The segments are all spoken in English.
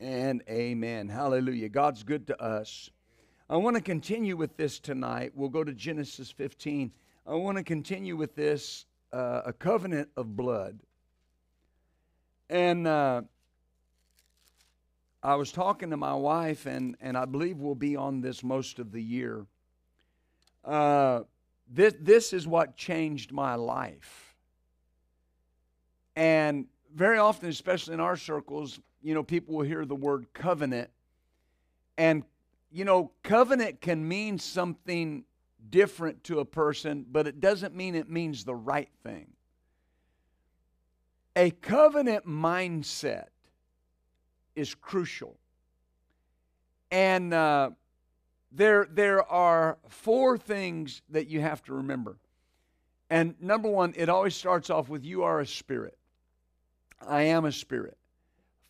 and amen. Hallelujah. God's good to us. I want to continue with this tonight. We'll go to Genesis 15. I want to continue with this uh, a covenant of blood. And uh, I was talking to my wife, and, and I believe we'll be on this most of the year. Uh, this, this is what changed my life. And very often, especially in our circles, you know, people will hear the word covenant. And, you know, covenant can mean something different to a person, but it doesn't mean it means the right thing. A covenant mindset is crucial. And uh, there, there are four things that you have to remember. And number one, it always starts off with you are a spirit. I am a spirit.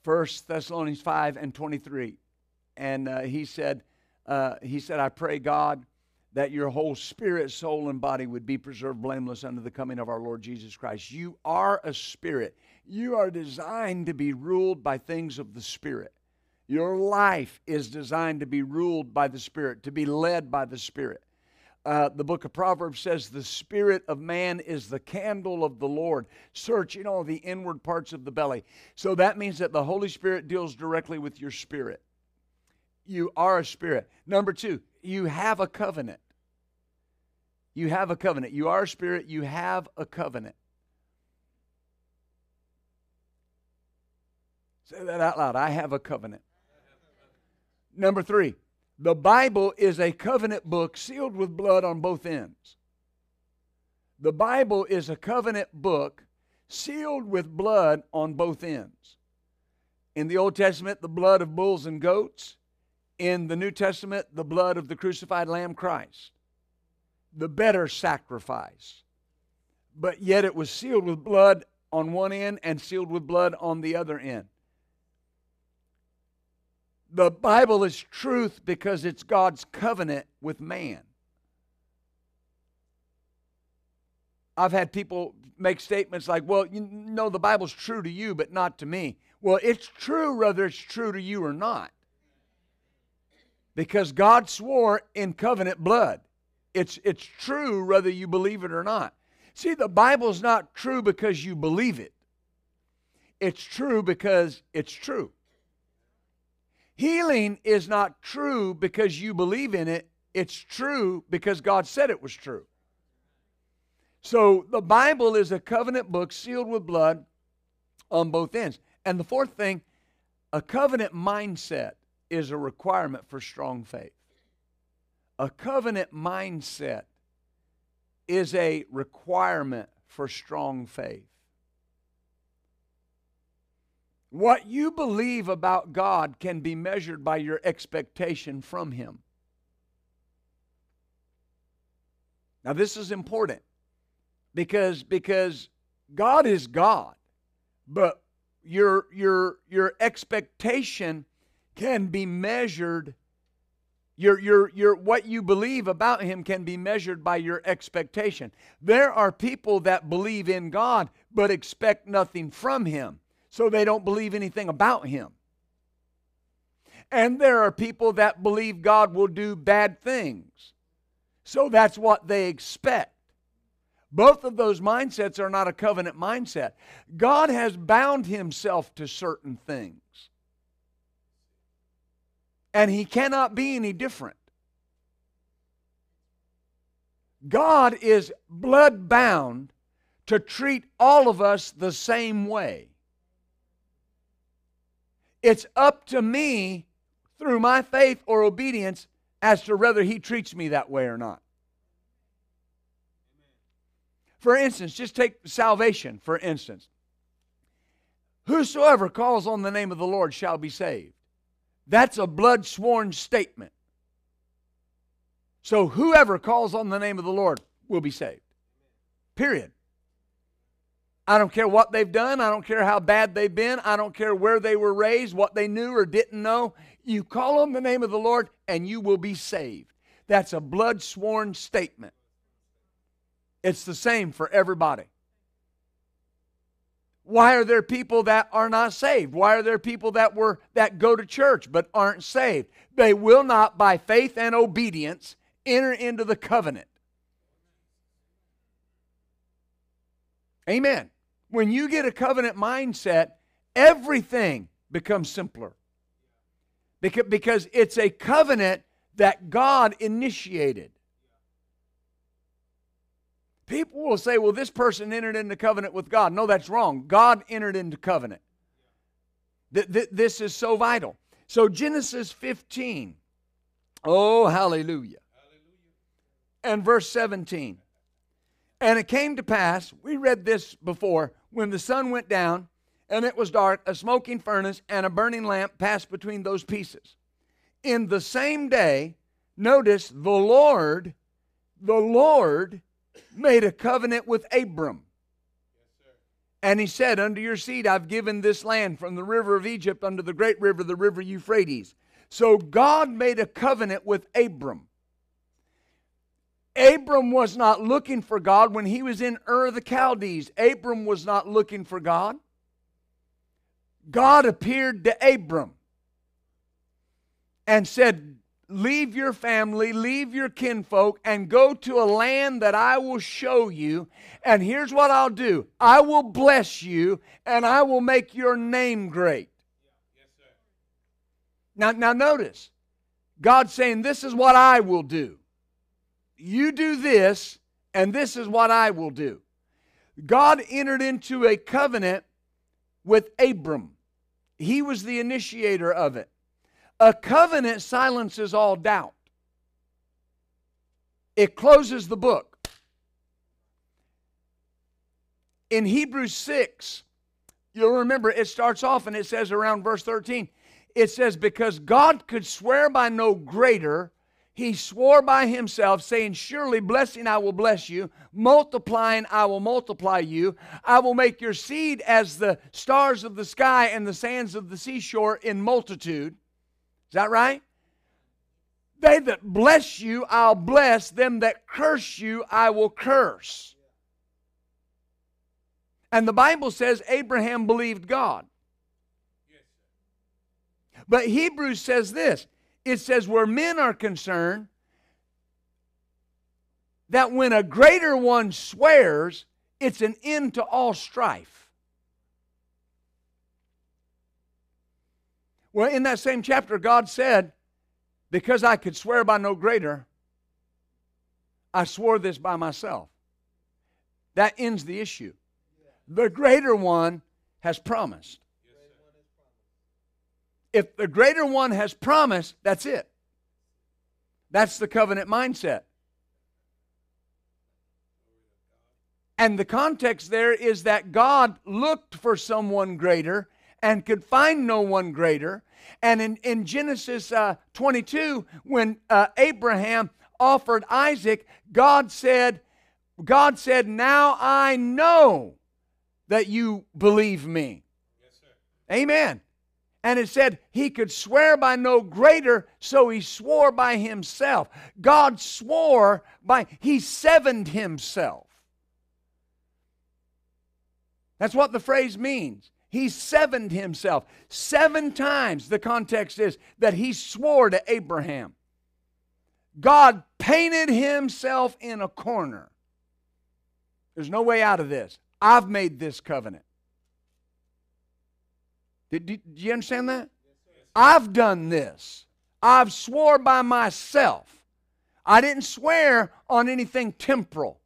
First Thessalonians 5 and 23. And uh, he said, uh, he said, I pray God that your whole spirit, soul, and body would be preserved blameless under the coming of our Lord Jesus Christ. You are a spirit. You are designed to be ruled by things of the spirit. Your life is designed to be ruled by the Spirit, to be led by the Spirit. Uh, the book of Proverbs says, The spirit of man is the candle of the Lord, searching all the inward parts of the belly. So that means that the Holy Spirit deals directly with your spirit. You are a spirit. Number two, you have a covenant. You have a covenant. You are a spirit, you have a covenant. Say that out loud. I have a covenant. Number three, the Bible is a covenant book sealed with blood on both ends. The Bible is a covenant book sealed with blood on both ends. In the Old Testament, the blood of bulls and goats. In the New Testament, the blood of the crucified Lamb Christ. The better sacrifice. But yet it was sealed with blood on one end and sealed with blood on the other end. The Bible is truth because it's God's covenant with man. I've had people make statements like, well, you know, the Bible's true to you, but not to me. Well, it's true whether it's true to you or not. Because God swore in covenant blood. It's, it's true whether you believe it or not. See, the Bible's not true because you believe it, it's true because it's true. Healing is not true because you believe in it, it's true because God said it was true. So the Bible is a covenant book sealed with blood on both ends. And the fourth thing, a covenant mindset is a requirement for strong faith. A covenant mindset is a requirement for strong faith. What you believe about God can be measured by your expectation from Him. Now, this is important because, because God is God, but your, your, your expectation can be measured. Your, your, your, what you believe about Him can be measured by your expectation. There are people that believe in God but expect nothing from Him so they don't believe anything about him. And there are people that believe God will do bad things. So that's what they expect. Both of those mindsets are not a covenant mindset. God has bound himself to certain things. And he cannot be any different. God is blood bound to treat all of us the same way. It's up to me through my faith or obedience as to whether he treats me that way or not. For instance, just take salvation, for instance. Whosoever calls on the name of the Lord shall be saved. That's a blood sworn statement. So whoever calls on the name of the Lord will be saved. Period. I don't care what they've done. I don't care how bad they've been. I don't care where they were raised, what they knew or didn't know. You call on the name of the Lord and you will be saved. That's a blood sworn statement. It's the same for everybody. why are there people that are not saved? Why are there people that were that go to church but aren't saved? They will not by faith and obedience enter into the covenant. Amen. When you get a covenant mindset, everything becomes simpler. Because, it's a covenant that God initiated. People will say, well, this person entered into covenant with God. No, that's wrong. God entered into covenant. Th- th- this is so vital. So, Genesis 15. Oh, hallelujah. hallelujah. And verse 17. And it came to pass, we read this before, when the sun went down and it was dark, a smoking furnace and a burning lamp passed between those pieces. In the same day, notice the Lord, the Lord made a covenant with Abram. and he said, Unto your seed I've given this land from the river of Egypt unto the great river, the river Euphrates. So God made a covenant with Abram. Abram was not looking for God when he was in Ur the Chaldees. Abram was not looking for God. God appeared to Abram and said, Leave your family, leave your kinfolk, and go to a land that I will show you. And here's what I'll do I will bless you, and I will make your name great. Yes, now, now, notice, God's saying, This is what I will do. You do this, and this is what I will do. God entered into a covenant with Abram, he was the initiator of it. A covenant silences all doubt, it closes the book. In Hebrews 6, you'll remember it starts off and it says around verse 13, it says, Because God could swear by no greater, he swore by himself, saying, Surely blessing I will bless you, multiplying I will multiply you. I will make your seed as the stars of the sky and the sands of the seashore in multitude. Is that right? They that bless you, I'll bless. Them that curse you, I will curse. And the Bible says Abraham believed God. But Hebrews says this it says, where men are concerned, that when a greater one swears, it's an end to all strife. Well, in that same chapter, God said, Because I could swear by no greater, I swore this by myself. That ends the issue. The greater one has promised. If the greater one has promised, that's it. That's the covenant mindset. And the context there is that God looked for someone greater and could find no one greater. And in, in Genesis uh, 22, when uh, Abraham offered Isaac, God said, God said, Now I know that you believe me. Yes, Amen. And it said he could swear by no greater, so he swore by himself. God swore by, he sevened himself. That's what the phrase means. He sevened himself. Seven times the context is that he swore to Abraham. God painted himself in a corner. There's no way out of this. I've made this covenant. Did, did, you understand that? I've done this. I've swore by myself. I didn't swear on anything temporal.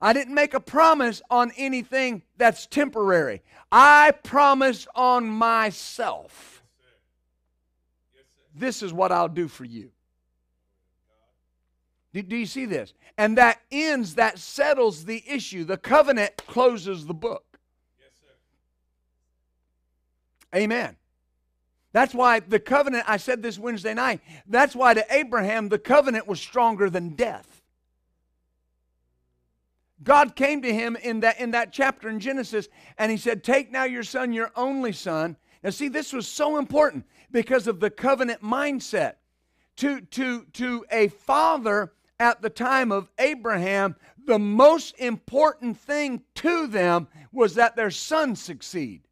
I didn't make a promise on anything that's temporary. I promised on myself. This is what I'll do for you. Do, do, you see this? And that ends, that settles the issue. The covenant closes the book. Amen. That's why the covenant, I said this Wednesday night, that's why to Abraham the covenant was stronger than death. God came to him in that, in that chapter in Genesis and he said, Take now your son, your only son. Now, see, this was so important because of the covenant mindset. To, to, to a father at the time of Abraham, the most important thing to them was that their son succeed.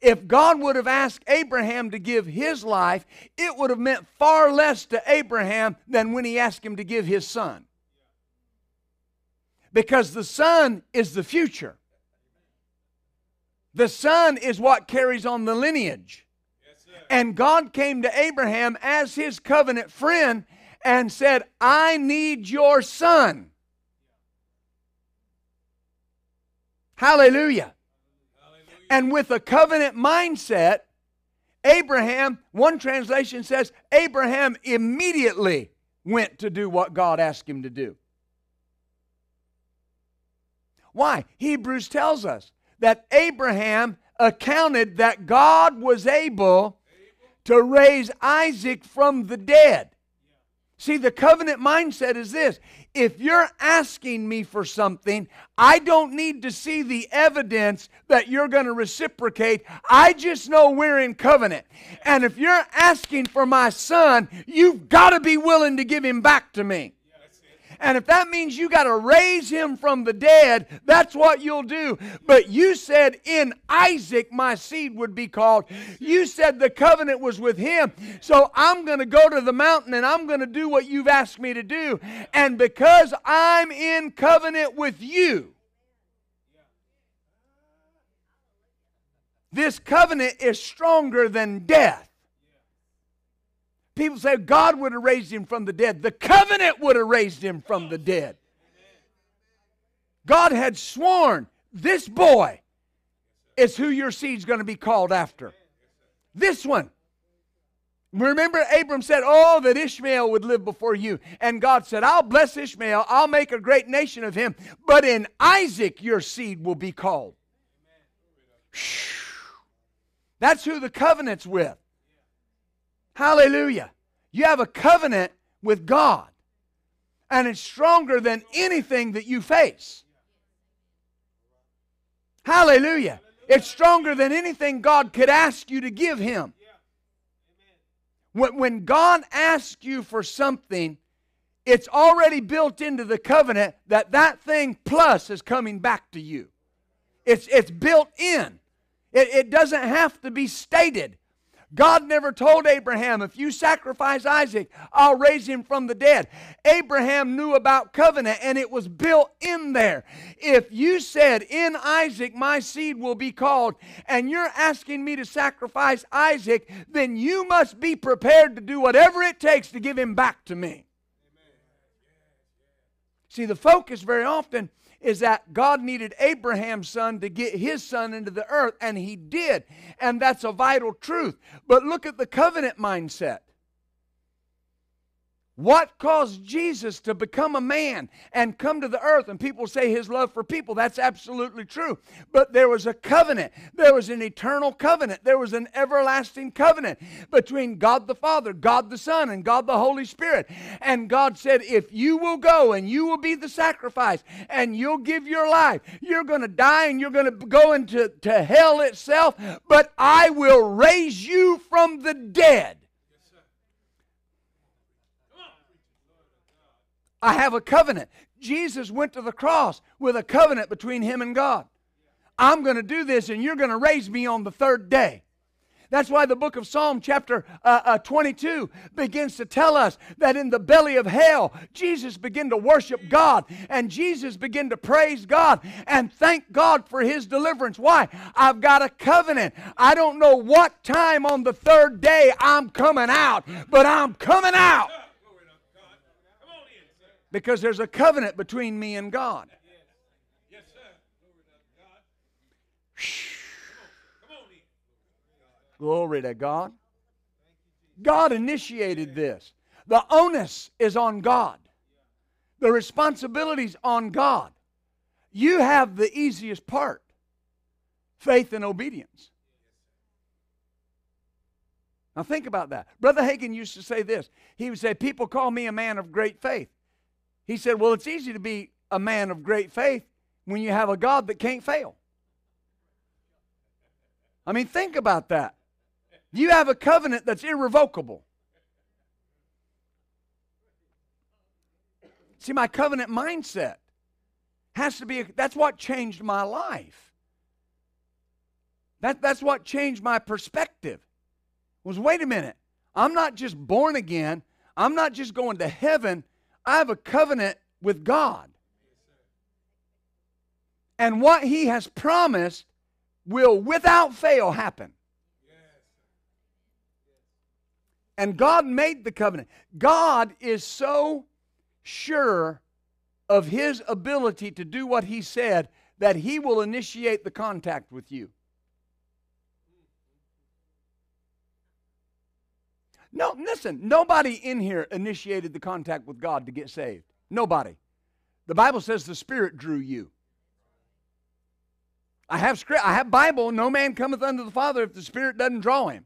If God would have asked Abraham to give his life, it would have meant far less to Abraham than when he asked him to give his son. Because the son is the future. The son is what carries on the lineage. and God came to Abraham as his covenant friend and said, I need your son. Hallelujah. And with a covenant mindset, Abraham, one translation says, Abraham immediately went to do what God asked him to do. Why? Hebrews tells us that Abraham accounted that God was able to raise Isaac from the dead. See, the covenant mindset is this if you're asking me for something, I don't need to see the evidence that you're going to reciprocate. I just know we're in covenant. And if you're asking for my son, you've got to be willing to give him back to me. And if that means you got to raise him from the dead, that's what you'll do. But you said, In Isaac my seed would be called. You said the covenant was with him. So I'm going to go to the mountain and I'm going to do what you've asked me to do. And because I'm in covenant with you, this covenant is stronger than death. People say God would have raised him from the dead. The covenant would have raised him from the dead. God had sworn, this boy is who your seed's going to be called after. This one. Remember, Abram said, Oh, that Ishmael would live before you. And God said, I'll bless Ishmael, I'll make a great nation of him, but in Isaac your seed will be called. That's who the covenant's with. Hallelujah. You have a covenant with God, and it's stronger than anything that you face. Hallelujah. It's stronger than anything God could ask you to give Him. When God asks you for something, it's already built into the covenant that that thing plus is coming back to you. It's, it's built in. It, it doesn't have to be stated. God never told Abraham, if you sacrifice Isaac, I'll raise him from the dead. Abraham knew about covenant and it was built in there. If you said, In Isaac my seed will be called, and you're asking me to sacrifice Isaac, then you must be prepared to do whatever it takes to give him back to me. See, the focus very often is that God needed Abraham's son to get his son into the earth, and he did. And that's a vital truth. But look at the covenant mindset. What caused Jesus to become a man and come to the earth? And people say his love for people. That's absolutely true. But there was a covenant. There was an eternal covenant. There was an everlasting covenant between God the Father, God the Son, and God the Holy Spirit. And God said, If you will go and you will be the sacrifice and you'll give your life, you're going to die and you're going to go into to hell itself, but I will raise you from the dead. I have a covenant. Jesus went to the cross with a covenant between him and God. I'm going to do this, and you're going to raise me on the third day. That's why the book of Psalm, chapter uh, uh, 22, begins to tell us that in the belly of hell, Jesus began to worship God and Jesus began to praise God and thank God for his deliverance. Why? I've got a covenant. I don't know what time on the third day I'm coming out, but I'm coming out because there's a covenant between me and God. Yes, Glory to God. God initiated this. The onus is on God. The responsibility's on God. You have the easiest part faith and obedience. Now, think about that. Brother Hagin used to say this. He would say, People call me a man of great faith. He said, Well, it's easy to be a man of great faith when you have a God that can't fail. I mean, think about that. You have a covenant that's irrevocable. See, my covenant mindset has to be, that's what changed my life. That, that's what changed my perspective. Was wait a minute, I'm not just born again, I'm not just going to heaven, I have a covenant with God. And what He has promised will without fail happen. And God made the covenant. God is so sure of his ability to do what he said that he will initiate the contact with you. No, listen, nobody in here initiated the contact with God to get saved. Nobody. The Bible says the Spirit drew you. I have script, I have Bible, no man cometh unto the Father if the Spirit doesn't draw him.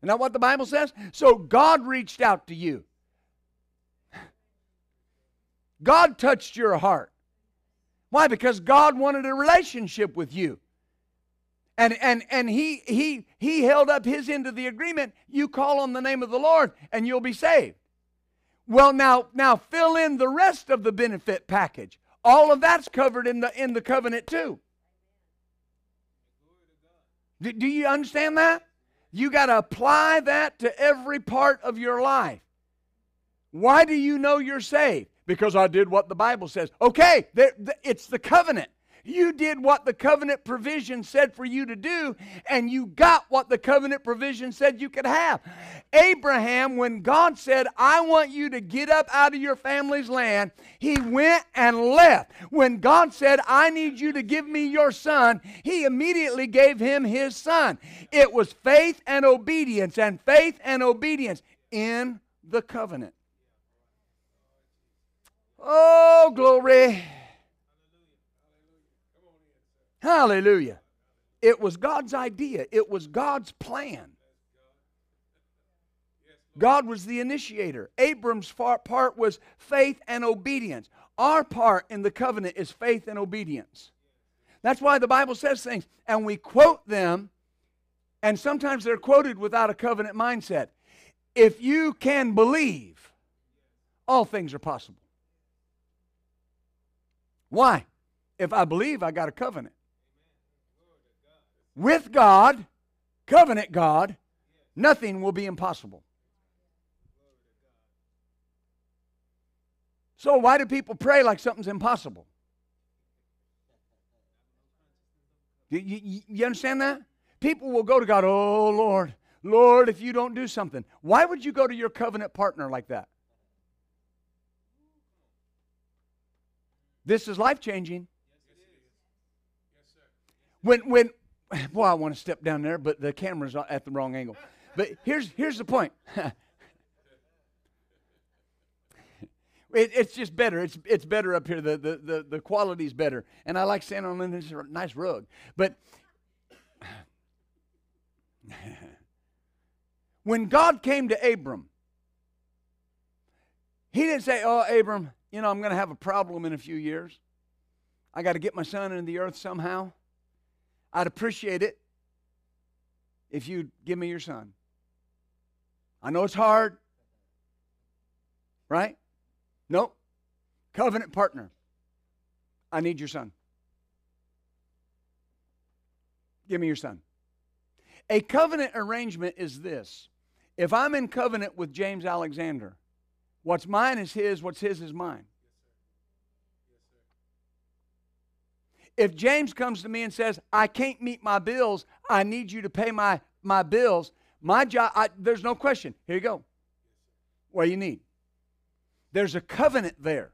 Isn't that what the Bible says? So God reached out to you. God touched your heart. Why? Because God wanted a relationship with you. And, and, and he, he, he held up his end of the agreement. You call on the name of the Lord and you'll be saved. Well, now, now fill in the rest of the benefit package. All of that's covered in the, in the covenant too. Do, do you understand that? You got to apply that to every part of your life. Why do you know you're saved? Because I did what the Bible says. Okay, it's the covenant. You did what the covenant provision said for you to do, and you got what the covenant provision said you could have. Abraham, when God said, I want you to get up out of your family's land, he went and left. When God said, I need you to give me your son, he immediately gave him his son. It was faith and obedience, and faith and obedience in the covenant. Oh, glory. Hallelujah. It was God's idea, it was God's plan. God was the initiator. Abram's part was faith and obedience. Our part in the covenant is faith and obedience. That's why the Bible says things, and we quote them, and sometimes they're quoted without a covenant mindset. If you can believe, all things are possible. Why? If I believe, I got a covenant with God, covenant God, nothing will be impossible. So, why do people pray like something's impossible? You, you, you, understand that? People will go to God, oh Lord, Lord, if you don't do something. Why would you go to your covenant partner like that? This is life changing. When, when, boy, I want to step down there, but the camera's at the wrong angle. But here's, here's the point. it, it's just better. It's, it's better up here. The, the, the, the quality's better. And I like standing on this nice rug. But when God came to Abram, he didn't say, Oh, Abram, you know, I'm going to have a problem in a few years. I got to get my son into the earth somehow. I'd appreciate it if you'd give me your son. I know it's hard, right? Nope. Covenant partner. I need your son. Give me your son. A covenant arrangement is this if I'm in covenant with James Alexander, what's mine is his, what's his is mine. If James comes to me and says, I can't meet my bills, I need you to pay my, my bills, my job, I, there's no question. Here you go. What do you need? There's a covenant there.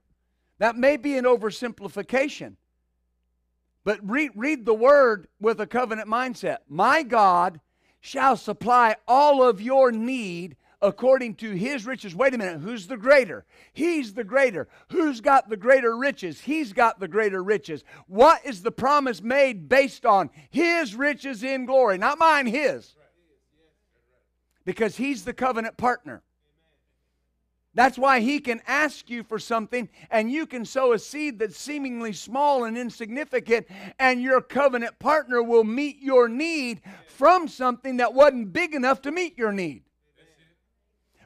That may be an oversimplification, but read, read the word with a covenant mindset. My God shall supply all of your need according to his riches. Wait a minute, who's the greater? He's the greater. Who's got the greater riches? He's got the greater riches. What is the promise made based on? His riches in glory, not mine, his. Because he's the covenant partner. That's why he can ask you for something and you can sow a seed that's seemingly small and insignificant, and your covenant partner will meet your need from something that wasn't big enough to meet your need.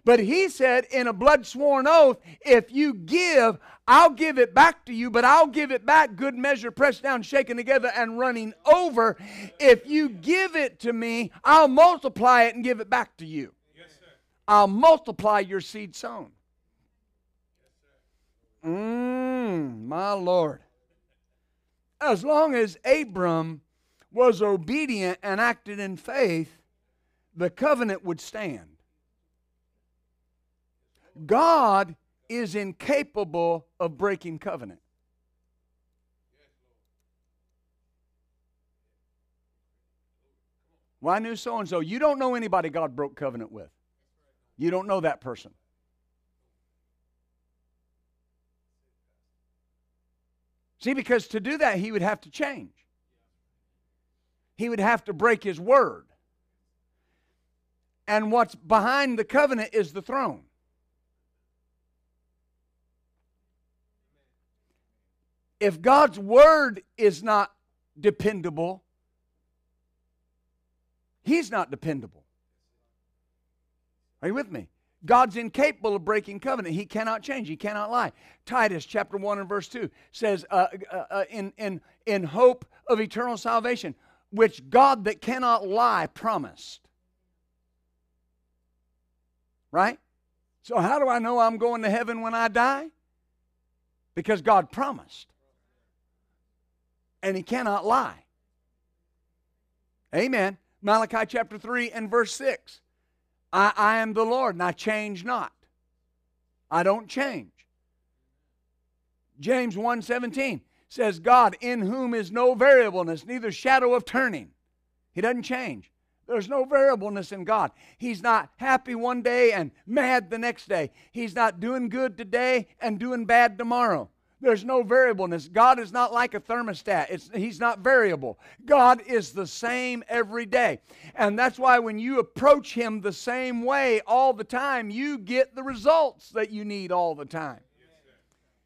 But he said in a blood sworn oath, if you give, I'll give it back to you, but I'll give it back good measure, pressed down, shaken together, and running over. If you give it to me, I'll multiply it and give it back to you. Yes, I'll multiply your seed sown. Mmm, my Lord. As long as Abram was obedient and acted in faith, the covenant would stand. God is incapable of breaking covenant. Well, I knew so and so. You don't know anybody God broke covenant with. You don't know that person. See, because to do that, he would have to change. He would have to break his word. And what's behind the covenant is the throne. If God's word is not dependable, He's not dependable. Are you with me? God's incapable of breaking covenant. He cannot change. He cannot lie. Titus chapter 1 and verse 2 says, uh, uh, uh, in, in, in hope of eternal salvation, which God that cannot lie promised. Right? So, how do I know I'm going to heaven when I die? Because God promised. And He cannot lie. Amen. Malachi chapter 3 and verse 6. I, I am the Lord and I change not. I don't change. James 1:17 says God in whom is no variableness neither shadow of turning. He doesn't change. There's no variableness in God. He's not happy one day and mad the next day. He's not doing good today and doing bad tomorrow. There's no variableness. God is not like a thermostat. It's, he's not variable. God is the same every day. And that's why when you approach Him the same way all the time, you get the results that you need all the time.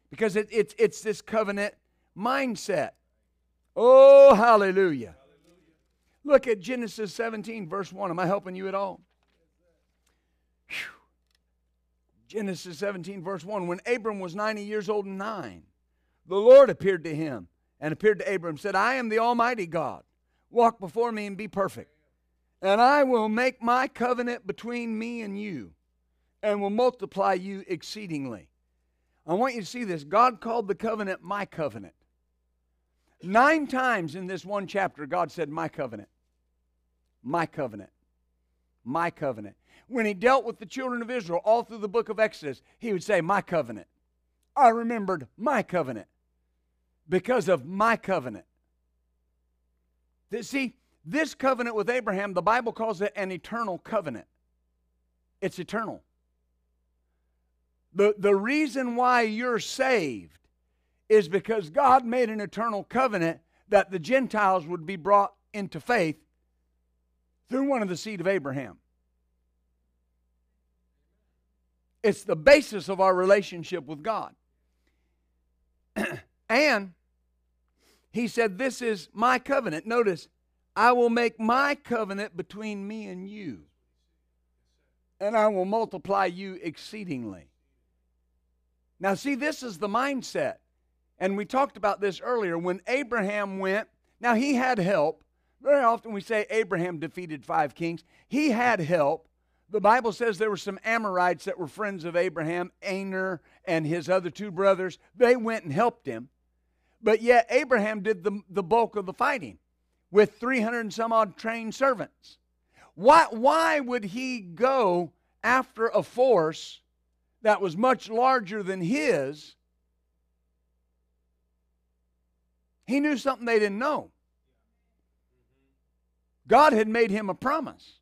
Because it, it's, it's this covenant mindset. Oh, hallelujah. Look at Genesis 17, verse 1. Am I helping you at all? Whew. Genesis 17, verse 1. When Abram was 90 years old and nine, the Lord appeared to him and appeared to Abram, said, I am the Almighty God. Walk before me and be perfect. And I will make my covenant between me and you and will multiply you exceedingly. I want you to see this. God called the covenant my covenant. Nine times in this one chapter, God said, My covenant. My covenant. My covenant. When he dealt with the children of Israel all through the book of Exodus, he would say, My covenant. I remembered my covenant because of my covenant. See, this covenant with Abraham, the Bible calls it an eternal covenant. It's eternal. The, the reason why you're saved is because God made an eternal covenant that the Gentiles would be brought into faith through one of the seed of Abraham. It's the basis of our relationship with God. and he said, This is my covenant. Notice, I will make my covenant between me and you, and I will multiply you exceedingly. Now, see, this is the mindset. And we talked about this earlier. When Abraham went, now he had help. Very often we say Abraham defeated five kings. He had help. The Bible says there were some Amorites that were friends of Abraham, Aner and his other two brothers. They went and helped him. But yet Abraham did the, the bulk of the fighting with 300 and some odd trained servants. Why, why would he go after a force that was much larger than his? He knew something they didn't know. God had made him a promise.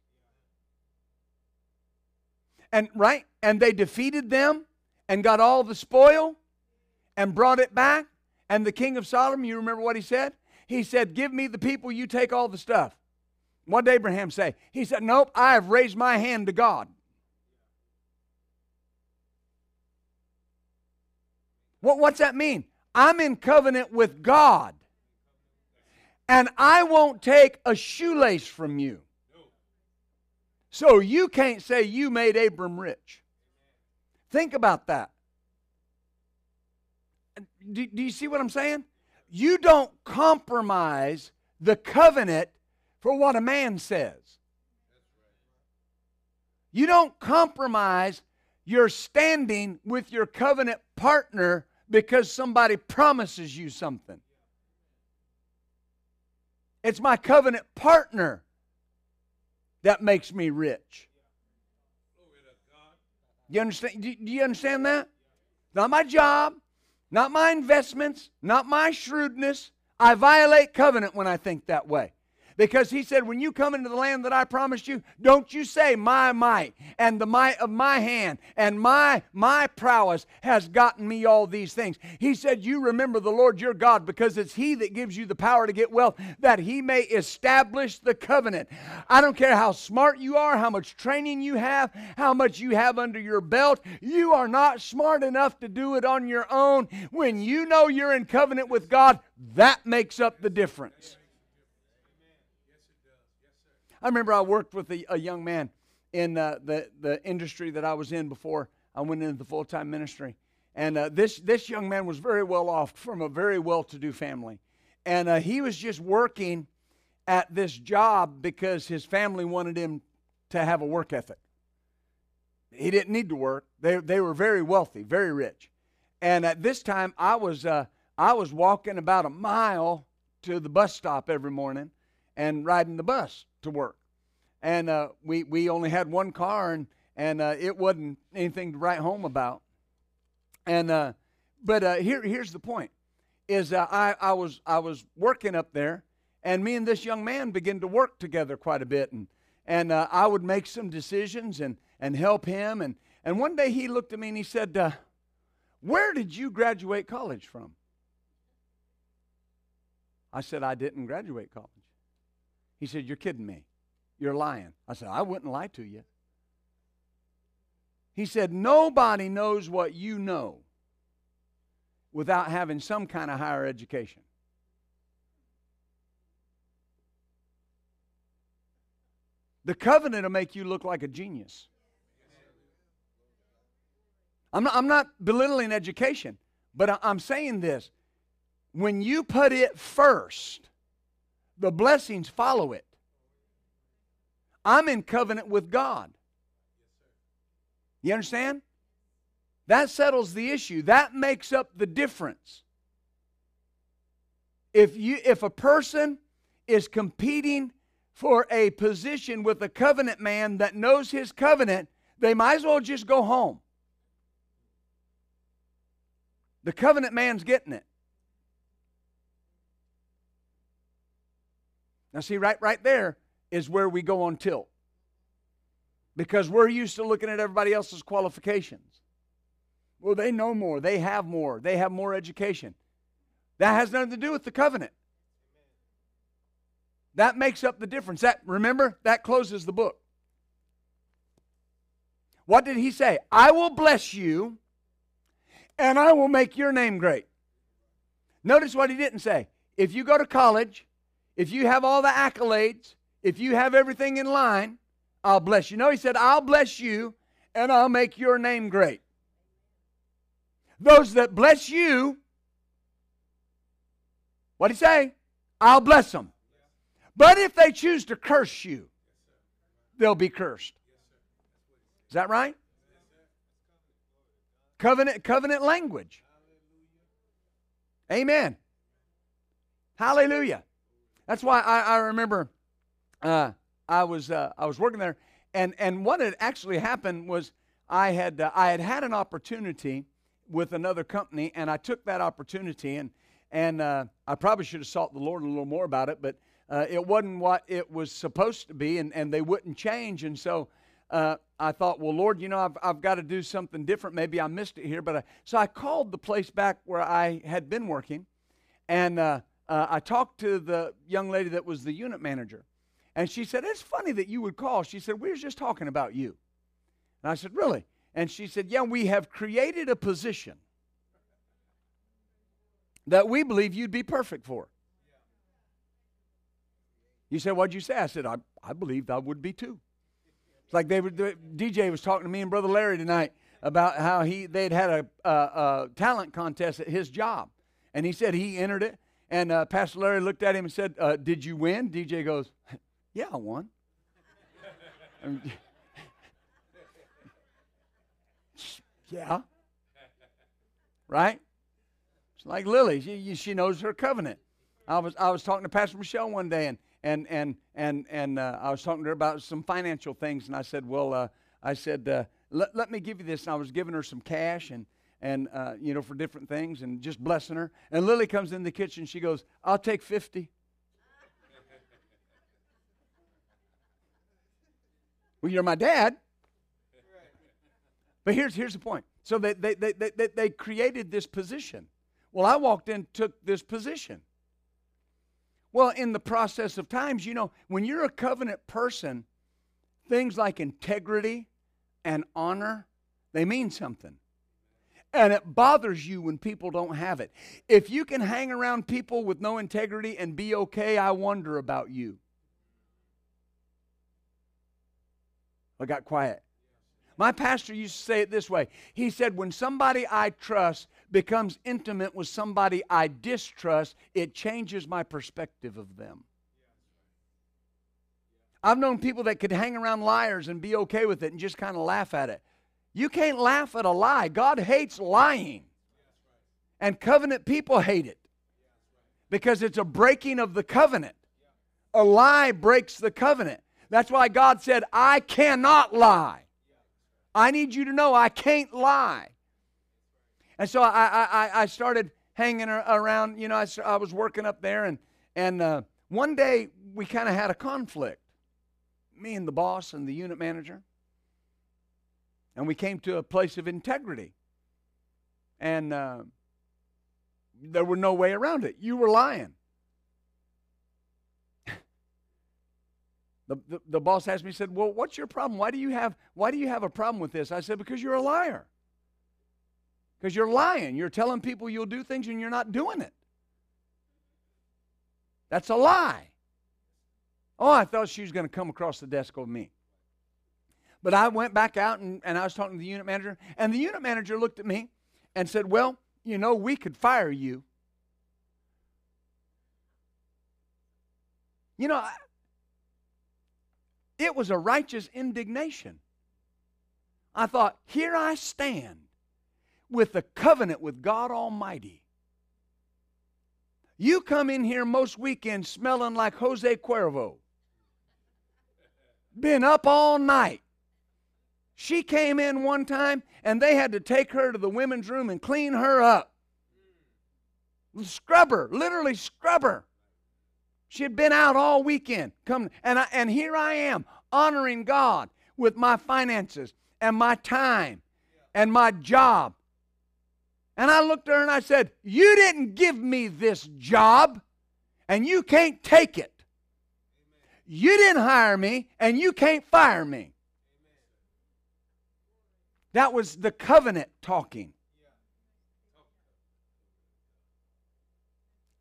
And right? And they defeated them and got all the spoil and brought it back. And the king of Sodom, you remember what he said? He said, Give me the people, you take all the stuff. What did Abraham say? He said, Nope, I have raised my hand to God. What, what's that mean? I'm in covenant with God. And I won't take a shoelace from you. So you can't say you made Abram rich. Think about that. Do, do you see what I'm saying? You don't compromise the covenant for what a man says. You don't compromise your standing with your covenant partner because somebody promises you something. It's my covenant partner that makes me rich. You understand? Do you understand that? Not my job, not my investments, not my shrewdness. I violate covenant when I think that way. Because he said, When you come into the land that I promised you, don't you say, My might and the might of my hand and my my prowess has gotten me all these things. He said, You remember the Lord your God, because it's He that gives you the power to get wealth, that He may establish the covenant. I don't care how smart you are, how much training you have, how much you have under your belt. You are not smart enough to do it on your own. When you know you're in covenant with God, that makes up the difference. I remember I worked with a, a young man in uh, the, the industry that I was in before I went into the full time ministry. And uh, this, this young man was very well off from a very well to do family. And uh, he was just working at this job because his family wanted him to have a work ethic. He didn't need to work. They, they were very wealthy, very rich. And at this time, I was, uh, I was walking about a mile to the bus stop every morning and riding the bus to work. And uh, we, we only had one car, and, and uh, it wasn't anything to write home about. And uh, but uh, here here's the point: is uh, I I was I was working up there, and me and this young man began to work together quite a bit, and and uh, I would make some decisions and and help him, and and one day he looked at me and he said, "Where did you graduate college from?" I said, "I didn't graduate college." He said, You're kidding me. You're lying. I said, I wouldn't lie to you. He said, Nobody knows what you know without having some kind of higher education. The covenant will make you look like a genius. I'm not, I'm not belittling education, but I'm saying this. When you put it first, the blessings follow it. I'm in covenant with God. You understand? That settles the issue. That makes up the difference. If you if a person is competing for a position with a covenant man that knows his covenant, they might as well just go home. The covenant man's getting it. Now, see, right, right there is where we go on tilt. Because we're used to looking at everybody else's qualifications. Well, they know more, they have more, they have more education. That has nothing to do with the covenant. That makes up the difference. That remember, that closes the book. What did he say? I will bless you and I will make your name great. Notice what he didn't say. If you go to college if you have all the accolades, if you have everything in line, I'll bless you. No, he said, I'll bless you and I'll make your name great. Those that bless you, what did he say? I'll bless them. But if they choose to curse you, they'll be cursed. Is that right? Covenant, covenant language. Amen. Hallelujah. That's why I, I remember uh, I was uh, I was working there, and and what had actually happened was I had uh, I had had an opportunity with another company, and I took that opportunity, and and uh, I probably should have sought the Lord a little more about it, but uh, it wasn't what it was supposed to be, and and they wouldn't change, and so. Uh, I thought, well, Lord, you know, I've, I've got to do something different. Maybe I missed it here, but I, so I called the place back where I had been working, and uh, I talked to the young lady that was the unit manager, and she said, It's funny that you would call. She said, We were just talking about you. And I said, Really? And she said, Yeah, we have created a position that we believe you'd be perfect for. You said, What'd you say? I said, I, I believed I would be too. It's like they were, DJ was talking to me and Brother Larry tonight about how he they'd had a, a, a talent contest at his job, and he said he entered it. And uh, Pastor Larry looked at him and said, uh, "Did you win?" DJ goes, "Yeah, I won." yeah, right? It's like Lily. She, she knows her covenant. I was I was talking to Pastor Michelle one day, and and and and and uh, I was talking to her about some financial things, and I said, "Well, uh, I said, uh, let, let me give you this." And I was giving her some cash, and and uh, you know for different things and just blessing her. And lily comes in the kitchen. She goes i'll take 50 well you're my dad. But here's here's the point. So they they, they, they, they created this position. Well i walked in took this position. Well in the process of times you know when you're a covenant person things like integrity and honor they mean something and it bothers you when people don't have it. If you can hang around people with no integrity and be okay, I wonder about you. I got quiet. My pastor used to say it this way. He said, When somebody I trust becomes intimate with somebody I distrust, it changes my perspective of them. I've known people that could hang around liars and be okay with it and just kind of laugh at it. You can't laugh at a lie. God hates lying. And covenant people hate it because it's a breaking of the covenant. A lie breaks the covenant. That's why God said, I cannot lie. I need you to know I can't lie. And so I, I, I started hanging around, you know, I, I was working up there, and, and uh, one day we kind of had a conflict, me and the boss and the unit manager. And we came to a place of integrity. And uh, there were no way around it. You were lying. the, the, the boss asked me, he said, Well, what's your problem? Why do you have why do you have a problem with this? I said, Because you're a liar. Because you're lying. You're telling people you'll do things and you're not doing it. That's a lie. Oh, I thought she was going to come across the desk of me. But I went back out and, and I was talking to the unit manager, and the unit manager looked at me and said, Well, you know, we could fire you. You know, it was a righteous indignation. I thought, here I stand with the covenant with God Almighty. You come in here most weekends smelling like Jose Cuervo. Been up all night. She came in one time and they had to take her to the women's room and clean her up. Scrub her, literally scrub her. She had been out all weekend. Come and I, and here I am honoring God with my finances and my time and my job. And I looked at her and I said, "You didn't give me this job and you can't take it. You didn't hire me and you can't fire me." That was the covenant talking.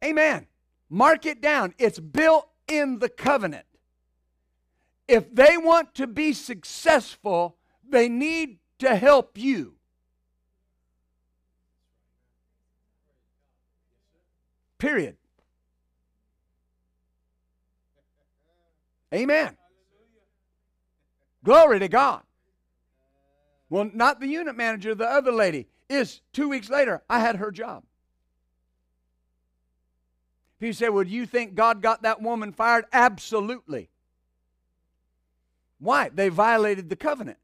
Amen. Mark it down. It's built in the covenant. If they want to be successful, they need to help you. Period. Amen. Glory to God. Well, not the unit manager, the other lady. Is two weeks later, I had her job. You say, well, you think God got that woman fired? Absolutely. Why? They violated the covenant.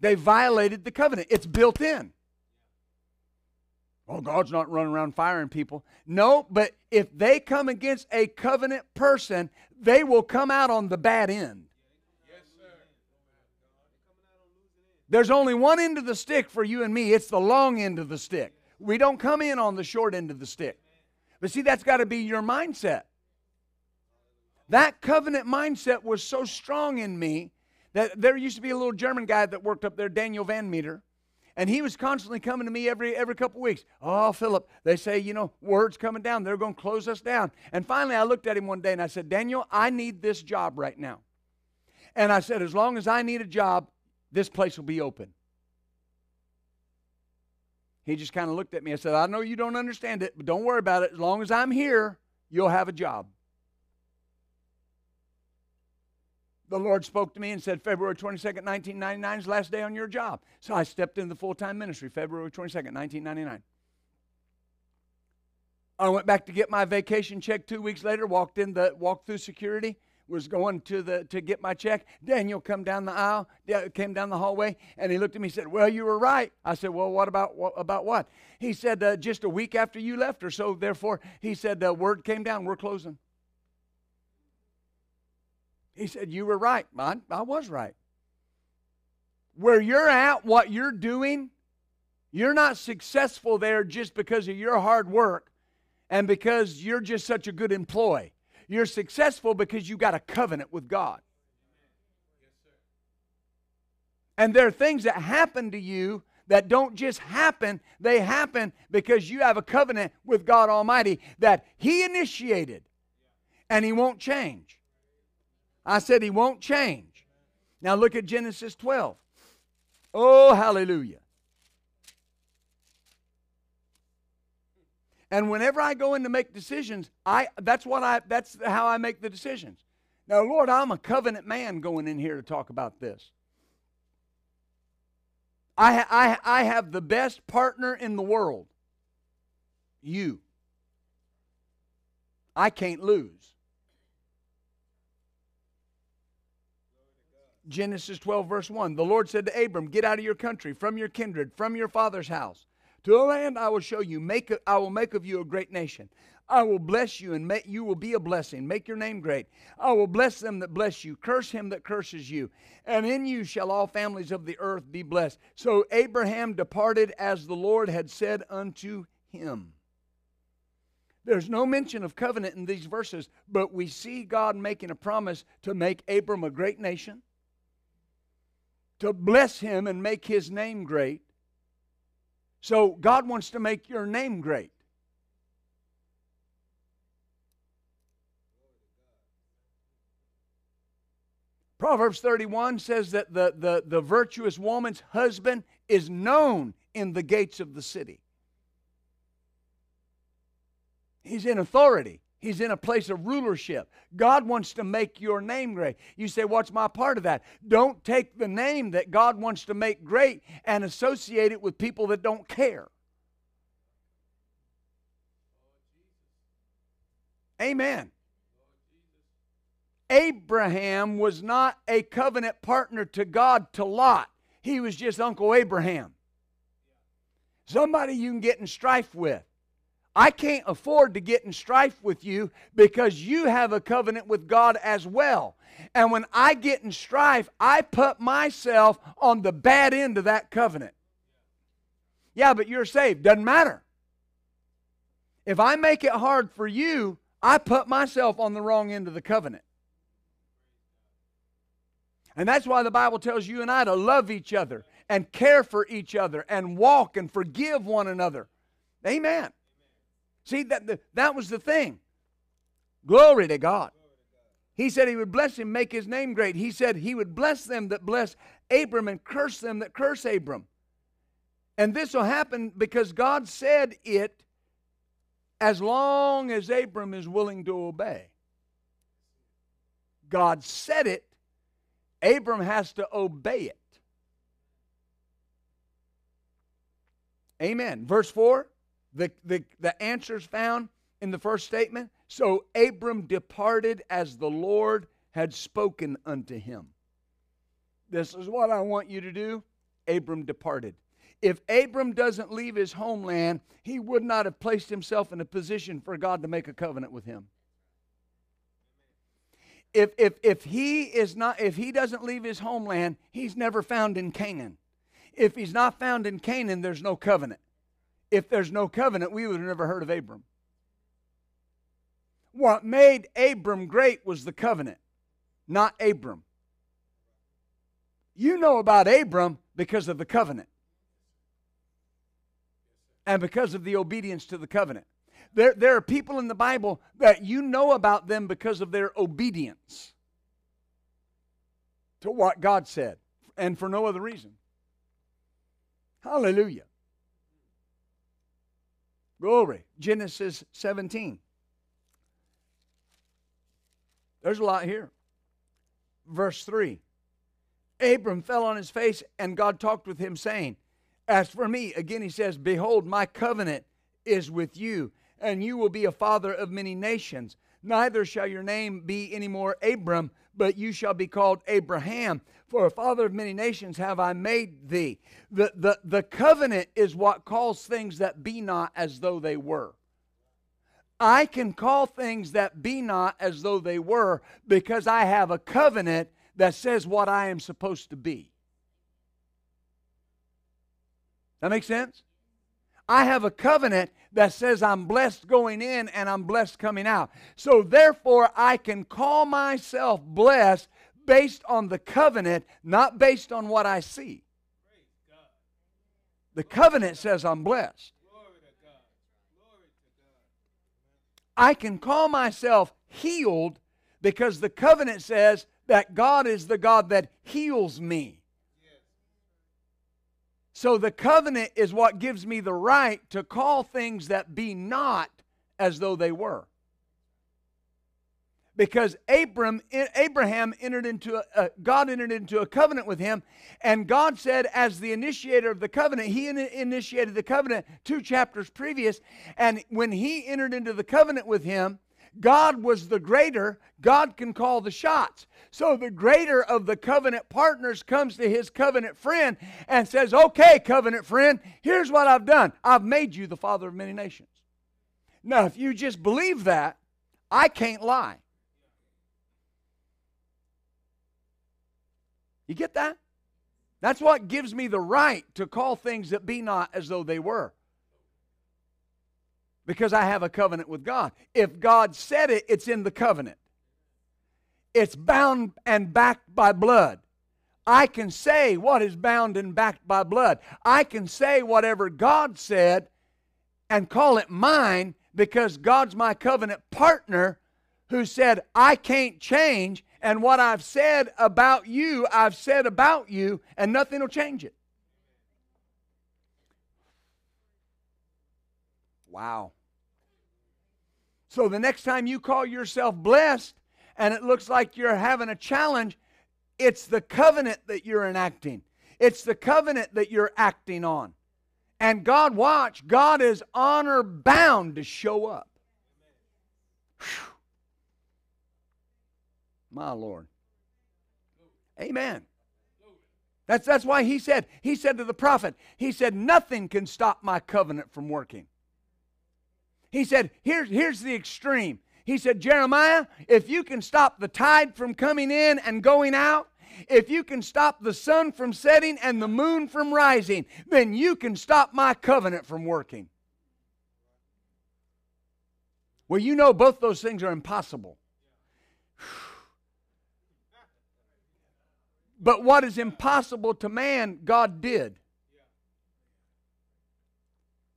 They violated the covenant. It's built in. Oh, God's not running around firing people. No, but if they come against a covenant person, they will come out on the bad end. There's only one end of the stick for you and me. It's the long end of the stick. We don't come in on the short end of the stick. But see, that's got to be your mindset. That covenant mindset was so strong in me that there used to be a little German guy that worked up there, Daniel Van Meter, and he was constantly coming to me every every couple weeks. Oh, Philip, they say, you know, words coming down. They're going to close us down. And finally, I looked at him one day and I said, Daniel, I need this job right now. And I said, as long as I need a job, this place will be open. He just kind of looked at me. I said, I know you don't understand it, but don't worry about it. As long as I'm here, you'll have a job. The Lord spoke to me and said, February 22nd, 1999 is the last day on your job. So I stepped into the full time ministry, February 22nd, 1999. I went back to get my vacation check two weeks later, walked in the walked through security was going to the to get my check. Daniel come down the aisle, came down the hallway, and he looked at me and said, "Well, you were right." I said, "Well, what about what, about what?" He said, uh, "Just a week after you left, or so. Therefore, he said, uh, word came down. We're closing." He said, "You were right." I, I was right. Where you're at, what you're doing, you're not successful there just because of your hard work and because you're just such a good employee. You're successful because you got a covenant with God. And there are things that happen to you that don't just happen, they happen because you have a covenant with God Almighty that He initiated and He won't change. I said He won't change. Now look at Genesis 12. Oh, hallelujah. And whenever I go in to make decisions, I that's what I that's how I make the decisions. Now, Lord, I'm a covenant man going in here to talk about this. I, I, I have the best partner in the world. You. I can't lose. Genesis 12, verse 1. The Lord said to Abram, Get out of your country, from your kindred, from your father's house to a land I will show you. Make I will make of you a great nation. I will bless you and make you will be a blessing. Make your name great. I will bless them that bless you. Curse him that curses you. And in you shall all families of the earth be blessed. So Abraham departed as the Lord had said unto him. There's no mention of covenant in these verses, but we see God making a promise to make Abram a great nation, to bless him and make his name great, so God wants to make your name great. Proverbs 31 says that the, the, the virtuous woman's husband is known in the gates of the city. He's in authority. He's in a place of rulership. God wants to make your name great. You say, What's my part of that? Don't take the name that God wants to make great and associate it with people that don't care. Amen. Abraham was not a covenant partner to God to Lot, he was just Uncle Abraham. Somebody you can get in strife with. I can't afford to get in strife with you because you have a covenant with God as well. And when I get in strife, I put myself on the bad end of that covenant. Yeah, but you're saved. Doesn't matter. If I make it hard for you, I put myself on the wrong end of the covenant. And that's why the Bible tells you and I to love each other and care for each other and walk and forgive one another. Amen. See, that, that was the thing. Glory to God. He said he would bless him, make his name great. He said he would bless them that bless Abram and curse them that curse Abram. And this will happen because God said it as long as Abram is willing to obey. God said it, Abram has to obey it. Amen. Verse 4 the, the, the answers found in the first statement. So Abram departed as the Lord had spoken unto him. This is what I want you to do. Abram departed. If Abram doesn't leave his homeland, he would not have placed himself in a position for God to make a covenant with him. If, if, if he is not if he doesn't leave his homeland, he's never found in Canaan. If he's not found in Canaan, there's no covenant. If there's no covenant, we would have never heard of Abram. What made Abram great was the covenant, not Abram. You know about Abram because of the covenant and because of the obedience to the covenant. There, there are people in the Bible that you know about them because of their obedience to what God said. and for no other reason. Hallelujah. Glory. Genesis 17. There's a lot here. Verse 3 Abram fell on his face, and God talked with him, saying, As for me, again he says, Behold, my covenant is with you, and you will be a father of many nations. Neither shall your name be any more Abram, but you shall be called Abraham. For a father of many nations have I made thee. The, the, the covenant is what calls things that be not as though they were. I can call things that be not as though they were because I have a covenant that says what I am supposed to be. That makes sense? I have a covenant that says I'm blessed going in and I'm blessed coming out. So therefore, I can call myself blessed based on the covenant, not based on what I see. The covenant says I'm blessed. I can call myself healed because the covenant says that God is the God that heals me. So the covenant is what gives me the right to call things that be not as though they were. Because Abram, eh, Abraham entered into a, God entered into a covenant with him, and God said, as the initiator of the covenant, He in, initiated the covenant two chapters previous, and when He entered into the covenant with him, God was the greater. God can call the shots. So the greater of the covenant partners comes to his covenant friend and says, Okay, covenant friend, here's what I've done. I've made you the father of many nations. Now, if you just believe that, I can't lie. You get that? That's what gives me the right to call things that be not as though they were because I have a covenant with God. If God said it, it's in the covenant. It's bound and backed by blood. I can say what is bound and backed by blood. I can say whatever God said and call it mine because God's my covenant partner who said, I can't change, and what I've said about you, I've said about you, and nothing will change it. Wow. So the next time you call yourself blessed and it looks like you're having a challenge, it's the covenant that you're enacting. It's the covenant that you're acting on. And God, watch, God is honor bound to show up. Whew. My Lord. Amen. That's, that's why he said, he said to the prophet, he said, nothing can stop my covenant from working. He said, here's, here's the extreme. He said, Jeremiah, if you can stop the tide from coming in and going out, if you can stop the sun from setting and the moon from rising, then you can stop my covenant from working. Well, you know both those things are impossible. But what is impossible to man, God did.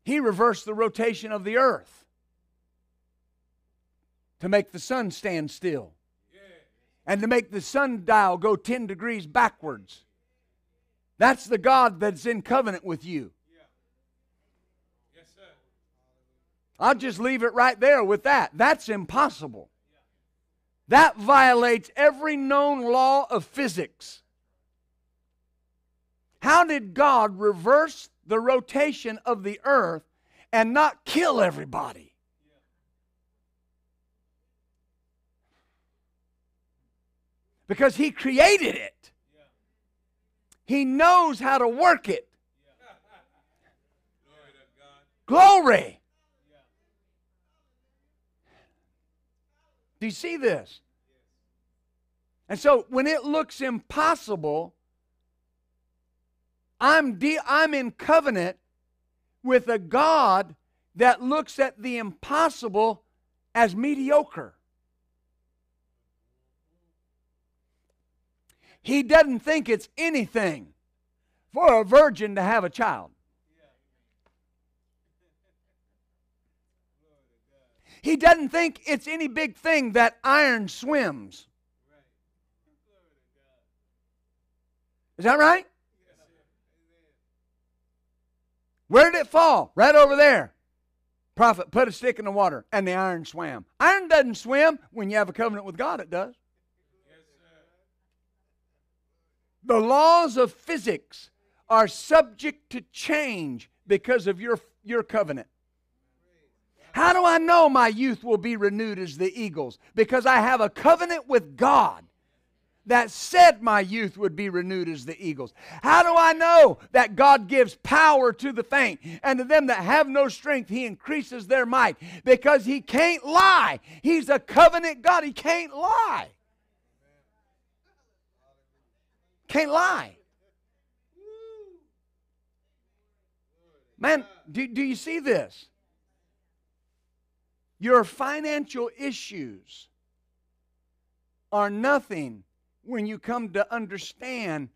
He reversed the rotation of the earth to make the sun stand still and to make the sundial go 10 degrees backwards. That's the God that's in covenant with you. I'll just leave it right there with that. That's impossible. That violates every known law of physics. How did God reverse the rotation of the earth and not kill everybody? Because He created it. He knows how to work it. Glory. Do you see this? And so when it looks impossible, I'm, de- I'm in covenant with a God that looks at the impossible as mediocre. He doesn't think it's anything for a virgin to have a child. He doesn't think it's any big thing that iron swims. Is that right? Where did it fall? Right over there. Prophet put a stick in the water and the iron swam. Iron doesn't swim. When you have a covenant with God, it does. The laws of physics are subject to change because of your, your covenant. How do I know my youth will be renewed as the eagles? Because I have a covenant with God that said my youth would be renewed as the eagles. How do I know that God gives power to the faint and to them that have no strength, He increases their might? Because He can't lie. He's a covenant God. He can't lie. Can't lie. Man, do, do you see this? Your financial issues are nothing when you come to understand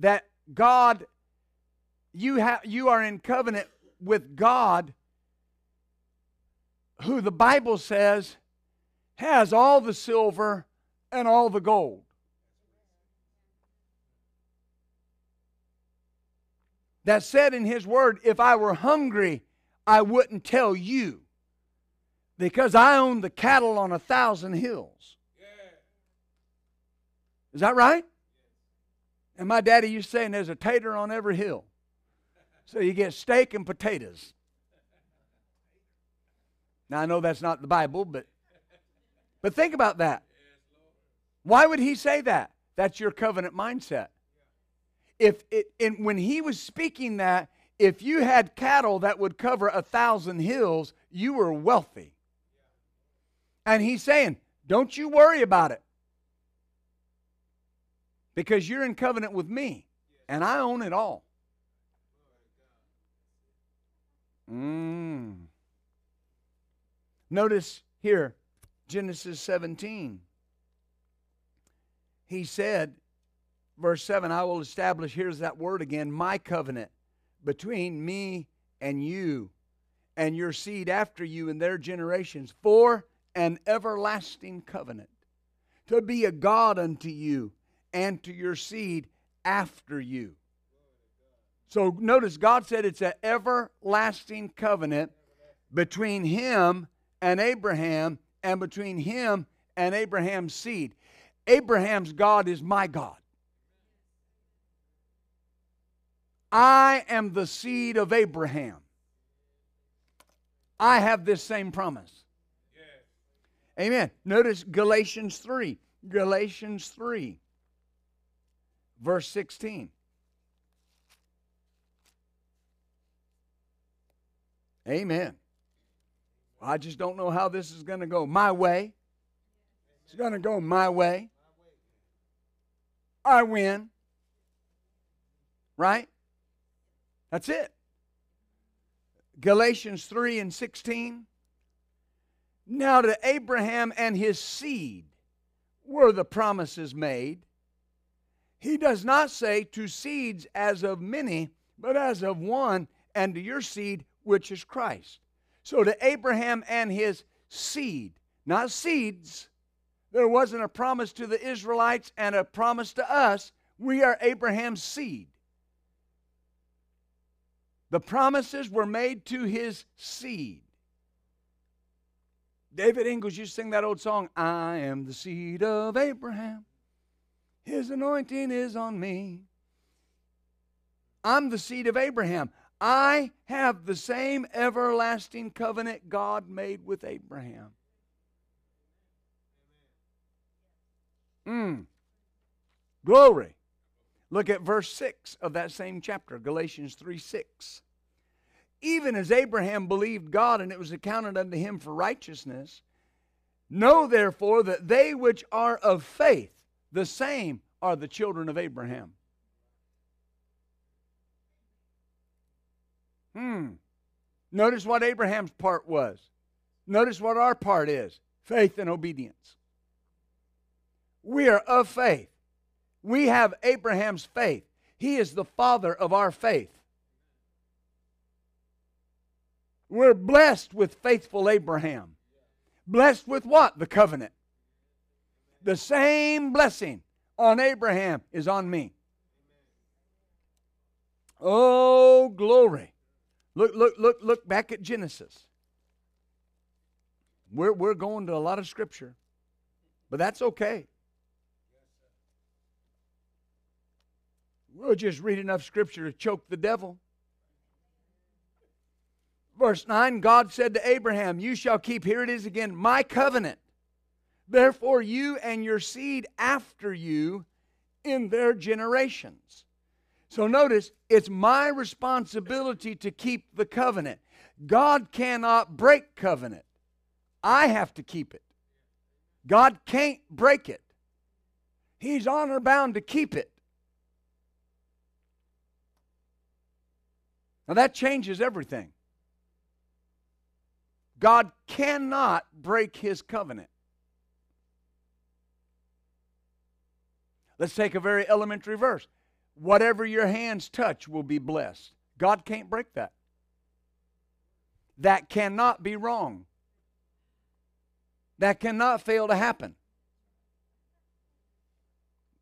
that God, you, have, you are in covenant with God, who the Bible says has all the silver and all the gold. That said in His Word, if I were hungry, I wouldn't tell you because I own the cattle on a thousand hills. Is that right? And my daddy used to say, there's a tater on every hill. So you get steak and potatoes. Now I know that's not the Bible, but but think about that. Why would he say that? That's your covenant mindset. If it and when he was speaking that, if you had cattle that would cover a thousand hills, you were wealthy. And he's saying, don't you worry about it because you're in covenant with me and I own it all. Mm. Notice here, Genesis 17. He said, verse 7, I will establish, here's that word again, my covenant between me and you and your seed after you and their generations for an everlasting covenant, to be a God unto you and to your seed after you. So notice God said it's an everlasting covenant between him and Abraham and between him and Abraham's seed. Abraham's God is my God. I am the seed of Abraham. I have this same promise. Amen. Notice Galatians 3. Galatians 3 verse 16. Amen. I just don't know how this is going to go. My way. It's going to go my way. I win. Right? That's it. Galatians 3 and 16. Now to Abraham and his seed were the promises made. He does not say to seeds as of many, but as of one, and to your seed, which is Christ. So to Abraham and his seed, not seeds, there wasn't a promise to the Israelites and a promise to us. We are Abraham's seed. The promises were made to his seed. David Ingles used to sing that old song, I am the seed of Abraham. His anointing is on me. I'm the seed of Abraham. I have the same everlasting covenant God made with Abraham. Mm. Glory. Look at verse 6 of that same chapter, Galatians 3 6. Even as Abraham believed God and it was accounted unto him for righteousness, know therefore that they which are of faith, the same are the children of Abraham. Hmm. Notice what Abraham's part was. Notice what our part is faith and obedience. We are of faith. We have Abraham's faith. He is the father of our faith. We're blessed with faithful Abraham. Blessed with what? The covenant. The same blessing on Abraham is on me. Oh, glory. Look, look, look, look back at Genesis. We're, we're going to a lot of scripture, but that's okay. We'll just read enough scripture to choke the devil. Verse 9 God said to Abraham, You shall keep, here it is again, my covenant. Therefore, you and your seed after you in their generations. So notice, it's my responsibility to keep the covenant. God cannot break covenant. I have to keep it. God can't break it. He's honor bound to keep it. Now that changes everything. God cannot break his covenant. Let's take a very elementary verse. Whatever your hands touch will be blessed. God can't break that. That cannot be wrong. That cannot fail to happen.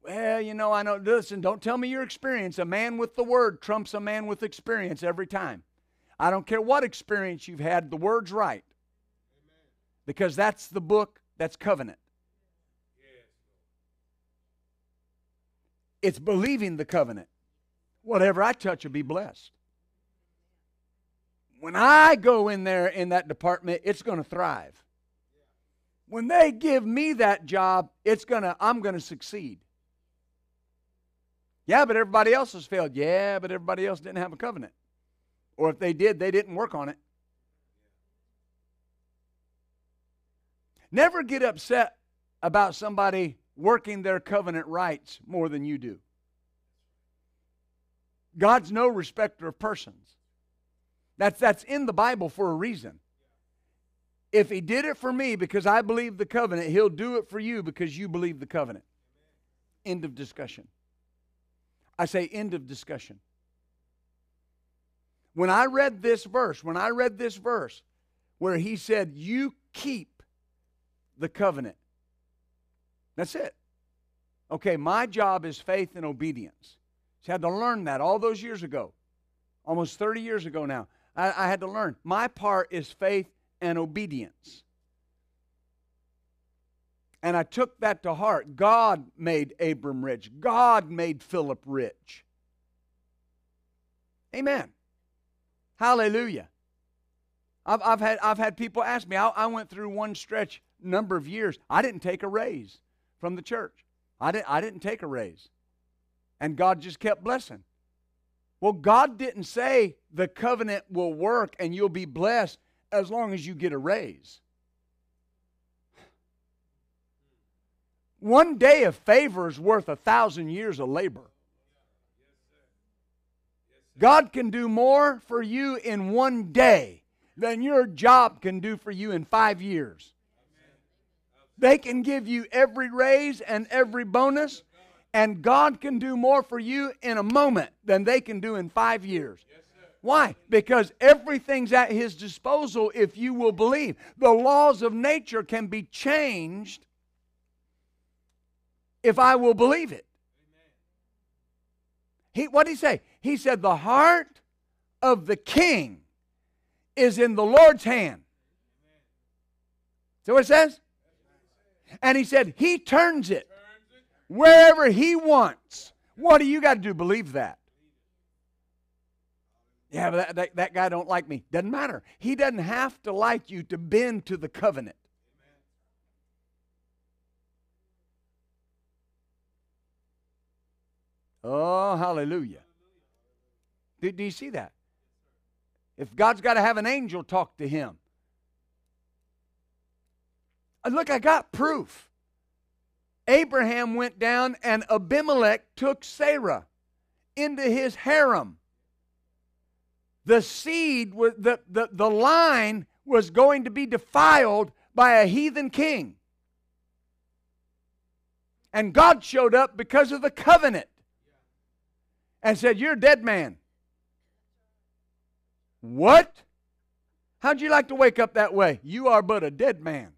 Well, you know, I know. Listen, don't tell me your experience. A man with the word trumps a man with experience every time. I don't care what experience you've had, the word's right. Because that's the book that's covenant. It's believing the covenant. Whatever I touch will be blessed. When I go in there in that department, it's going to thrive. When they give me that job, it's going to I'm going to succeed. Yeah, but everybody else has failed. Yeah, but everybody else didn't have a covenant. Or if they did, they didn't work on it. Never get upset about somebody working their covenant rights more than you do. God's no respecter of persons. That's, that's in the Bible for a reason. If He did it for me because I believe the covenant, He'll do it for you because you believe the covenant. End of discussion. I say, end of discussion. When I read this verse, when I read this verse where He said, You keep the covenant, that's it. Okay, my job is faith and obedience. So I had to learn that all those years ago, almost 30 years ago now. I, I had to learn. My part is faith and obedience. And I took that to heart. God made Abram rich, God made Philip rich. Amen. Hallelujah. I've, I've, had, I've had people ask me, I, I went through one stretch number of years. I didn't take a raise from the church. I didn't, I didn't take a raise. And God just kept blessing. Well, God didn't say the covenant will work and you'll be blessed as long as you get a raise. One day of favor is worth a thousand years of labor. God can do more for you in one day than your job can do for you in five years. They can give you every raise and every bonus, and God can do more for you in a moment than they can do in five years. Why? Because everything's at His disposal if you will believe. The laws of nature can be changed if I will believe it. He, what did he say? He said, The heart of the king is in the Lord's hand. See what it says? And he said, He turns it wherever He wants. What do you got to do? Believe that. Yeah, but that, that, that guy don't like me. Doesn't matter. He doesn't have to like you to bend to the covenant. Oh, hallelujah. Do, do you see that? If God's got to have an angel talk to him, Uh, look, I got proof. Abraham went down and Abimelech took Sarah into his harem. The seed, was, the, the, the line was going to be defiled by a heathen king. And God showed up because of the covenant and said, You're a dead man. What? How'd you like to wake up that way? You are but a dead man.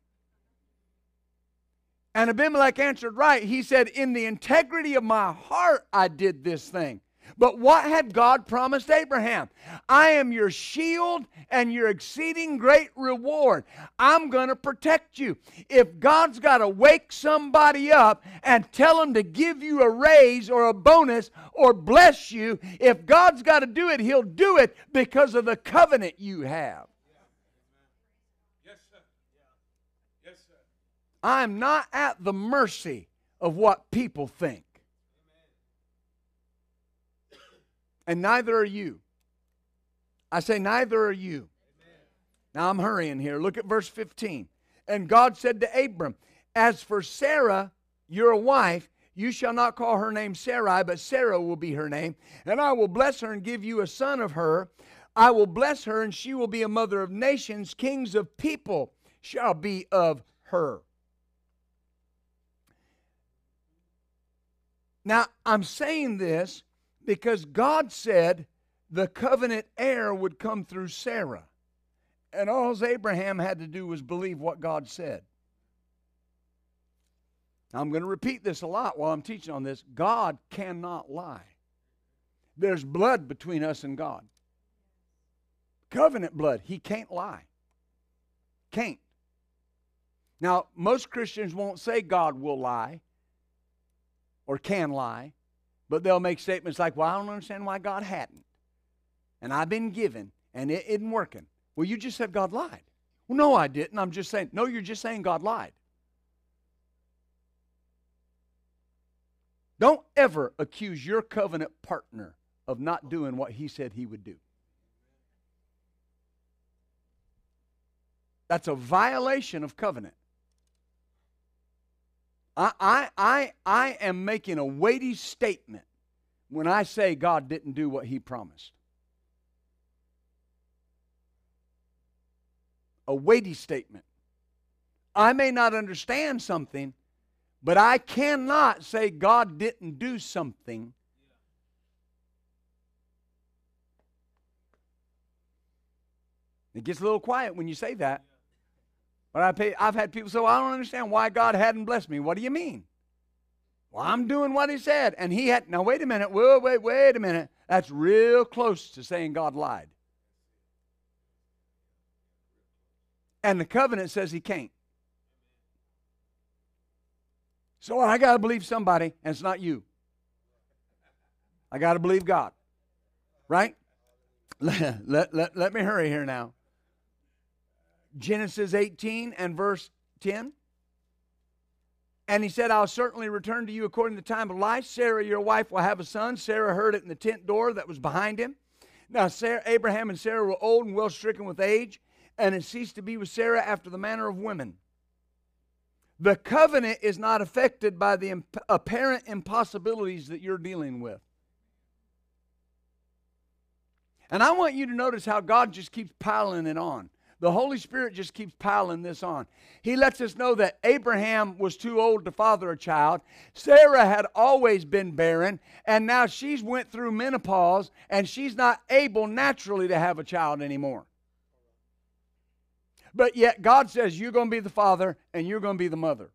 And Abimelech answered right. He said, In the integrity of my heart, I did this thing. But what had God promised Abraham? I am your shield and your exceeding great reward. I'm going to protect you. If God's got to wake somebody up and tell them to give you a raise or a bonus or bless you, if God's got to do it, He'll do it because of the covenant you have. Yes, sir. Yes, sir. I'm not at the mercy of what people think. and neither are you. I say, neither are you. Now I'm hurrying here. Look at verse 15. And God said to Abram, As for Sarah, your wife, you shall not call her name Sarai, but Sarah will be her name. And I will bless her and give you a son of her. I will bless her, and she will be a mother of nations. Kings of people shall be of her. Now, I'm saying this because God said the covenant heir would come through Sarah. And all Abraham had to do was believe what God said. I'm going to repeat this a lot while I'm teaching on this. God cannot lie. There's blood between us and God. Covenant blood. He can't lie. Can't. Now, most Christians won't say God will lie or can lie. But they'll make statements like, well, I don't understand why God hadn't. And I've been given, and it isn't working. Well, you just said God lied. Well, no, I didn't. I'm just saying, no, you're just saying God lied. Don't ever accuse your covenant partner of not doing what he said he would do. That's a violation of covenant. I, I, I, I am making a weighty statement when I say God didn't do what He promised. A weighty statement. I may not understand something, but I cannot say God didn't do something. It gets a little quiet when you say that. But I pay, I've had people say, well, I don't understand why God hadn't blessed me. What do you mean? Well, I'm doing what he said. And he had, now wait a minute, whoa, wait, wait a minute. That's real close to saying God lied. And the covenant says he can't. So I got to believe somebody, and it's not you. I got to believe God. Right? let, let, let, let me hurry here now. Genesis 18 and verse 10. And he said, I'll certainly return to you according to the time of life. Sarah, your wife, will have a son. Sarah heard it in the tent door that was behind him. Now, Sarah, Abraham and Sarah were old and well stricken with age, and had ceased to be with Sarah after the manner of women. The covenant is not affected by the imp- apparent impossibilities that you're dealing with. And I want you to notice how God just keeps piling it on. The Holy Spirit just keeps piling this on. He lets us know that Abraham was too old to father a child. Sarah had always been barren, and now she's went through menopause and she's not able naturally to have a child anymore. But yet God says you're going to be the father and you're going to be the mother.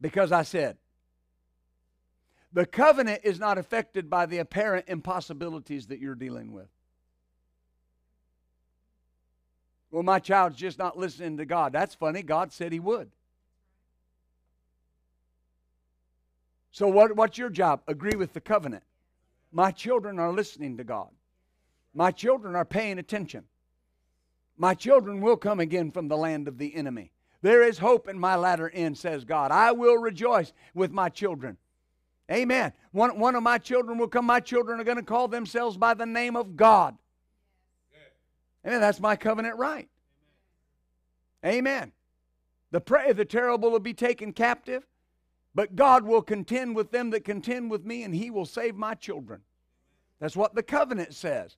Because I said. The covenant is not affected by the apparent impossibilities that you're dealing with. Well, my child's just not listening to God. That's funny. God said he would. So, what, what's your job? Agree with the covenant. My children are listening to God. My children are paying attention. My children will come again from the land of the enemy. There is hope in my latter end, says God. I will rejoice with my children. Amen. One, one of my children will come. My children are going to call themselves by the name of God. And that's my covenant right. Amen. The prey of the terrible will be taken captive, but God will contend with them that contend with me, and he will save my children. That's what the covenant says.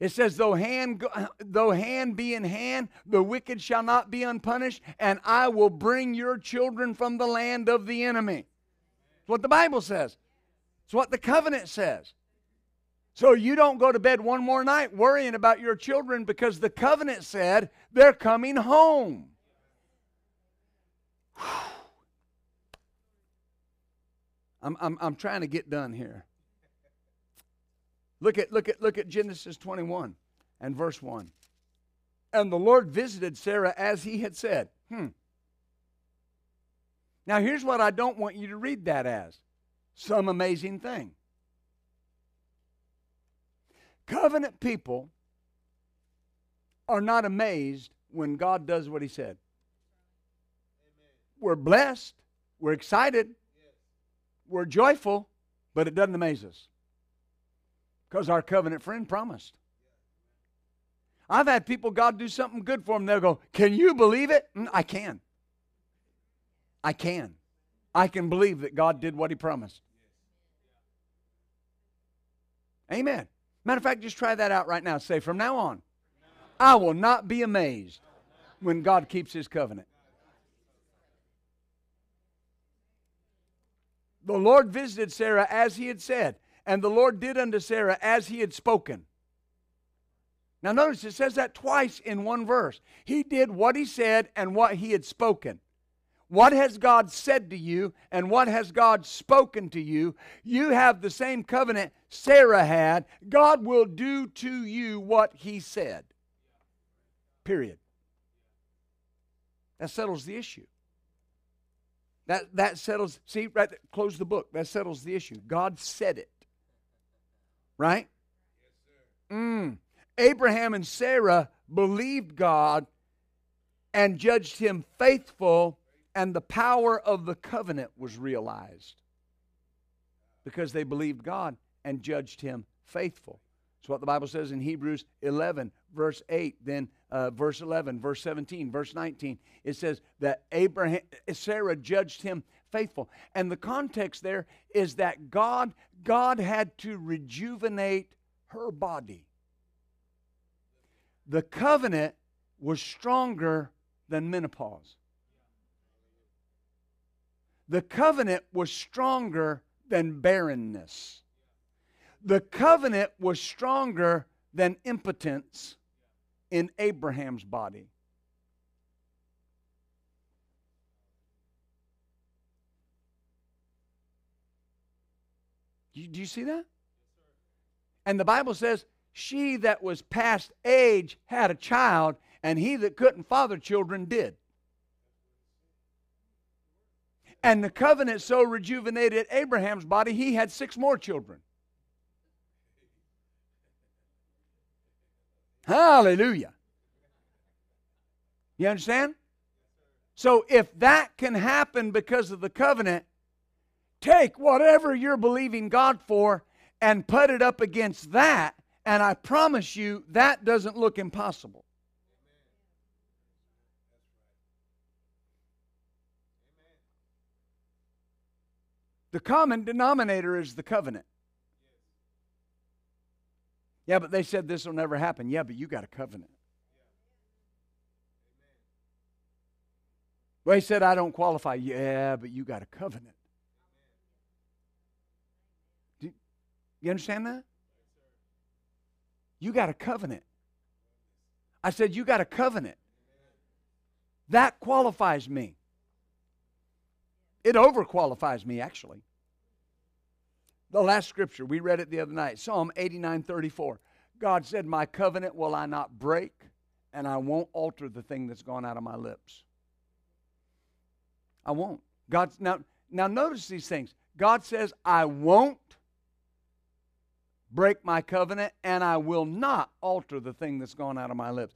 It says, though hand, though hand be in hand, the wicked shall not be unpunished, and I will bring your children from the land of the enemy. That's what the Bible says. It's what the covenant says. So you don't go to bed one more night worrying about your children because the covenant said they're coming home. I'm, I'm, I'm trying to get done here. Look at look at look at Genesis 21 and verse 1. And the Lord visited Sarah as he had said. Hmm. Now here's what I don't want you to read that as. Some amazing thing. Covenant people are not amazed when God does what he said. Amen. We're blessed, we're excited, we're joyful, but it doesn't amaze us because our covenant friend promised. I've had people, God do something good for them, they'll go, Can you believe it? Mm, I can. I can. I can believe that God did what He promised. Amen. Matter of fact, just try that out right now. Say, From now on, I will not be amazed when God keeps His covenant. The Lord visited Sarah as He had said, and the Lord did unto Sarah as He had spoken. Now, notice it says that twice in one verse. He did what He said and what He had spoken. What has God said to you and what has God spoken to you? You have the same covenant Sarah had. God will do to you what He said. Period. That settles the issue. That, that settles, see, right there, close the book. That settles the issue. God said it. Right? Mm. Abraham and Sarah believed God and judged him faithful, and the power of the covenant was realized because they believed God and judged him faithful. That's what the Bible says in Hebrews 11, verse 8, then uh, verse 11, verse 17, verse 19. It says that Abraham, Sarah judged him faithful. And the context there is that God, God had to rejuvenate her body. The covenant was stronger than menopause. The covenant was stronger than barrenness. The covenant was stronger than impotence in Abraham's body. Do you, see that? And the Bible says, She that was past age had a child, and he that couldn't father children did. And the covenant so rejuvenated Abraham's body, he had six more children. Hallelujah. You understand? So if that can happen because of the covenant, take whatever you're believing God for and put it up against that, and I promise you that doesn't look impossible. The common denominator is the covenant. Yeah, but they said this will never happen. Yeah, but you got a covenant. Well, he said, I don't qualify. Yeah, but you got a covenant. Do you understand that? You got a covenant. I said, You got a covenant. That qualifies me. It overqualifies me, actually. The last scripture, we read it the other night Psalm 89 34. God said, My covenant will I not break, and I won't alter the thing that's gone out of my lips. I won't. God's now, now notice these things. God says, I won't break my covenant, and I will not alter the thing that's gone out of my lips.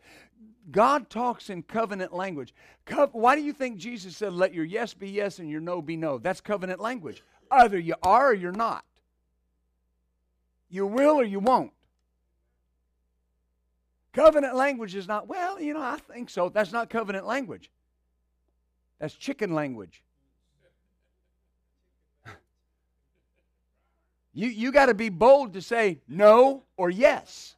God talks in covenant language. Co- Why do you think Jesus said, Let your yes be yes and your no be no? That's covenant language. Either you are or you're not. You will or you won't. Covenant language is not, well, you know, I think so. That's not covenant language. That's chicken language. you you got to be bold to say no or yes.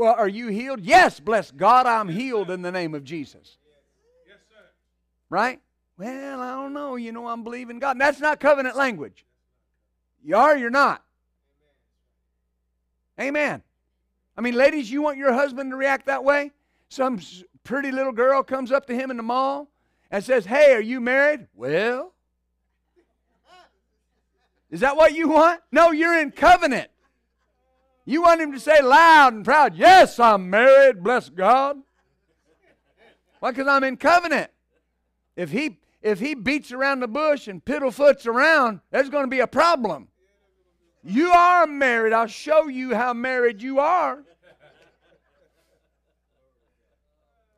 Well, are you healed? Yes, bless God, I'm healed in the name of Jesus. Yes, sir. Right? Well, I don't know. You know, I'm believing God. And that's not covenant language. You are, you're not. Amen. I mean, ladies, you want your husband to react that way? Some pretty little girl comes up to him in the mall and says, Hey, are you married? Well, Is that what you want? No, you're in covenant. You want him to say loud and proud, Yes, I'm married, bless God. Why? Because I'm in covenant. If he if he beats around the bush and piddlefoots around, there's going to be a problem. You are married. I'll show you how married you are.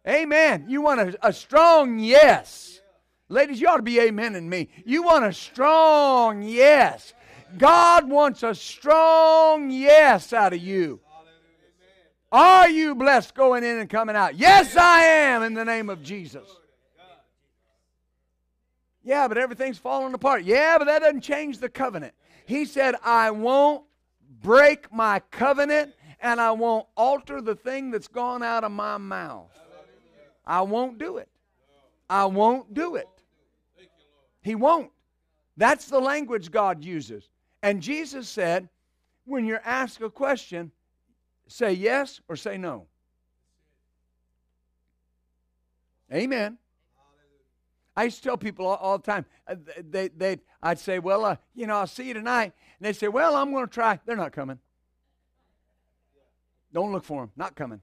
Amen. You want a, a strong yes. Ladies, you ought to be amen in me. You want a strong yes. God wants a strong yes out of you. Are you blessed going in and coming out? Yes, I am in the name of Jesus. Yeah, but everything's falling apart. Yeah, but that doesn't change the covenant. He said, I won't break my covenant and I won't alter the thing that's gone out of my mouth. I won't do it. I won't do it. He won't. That's the language God uses. And Jesus said, when you're asked a question, say yes or say no. Amen. I used to tell people all, all the time, uh, they, they, I'd say, well, uh, you know, I'll see you tonight. And they'd say, well, I'm going to try. They're not coming. Don't look for them. Not coming.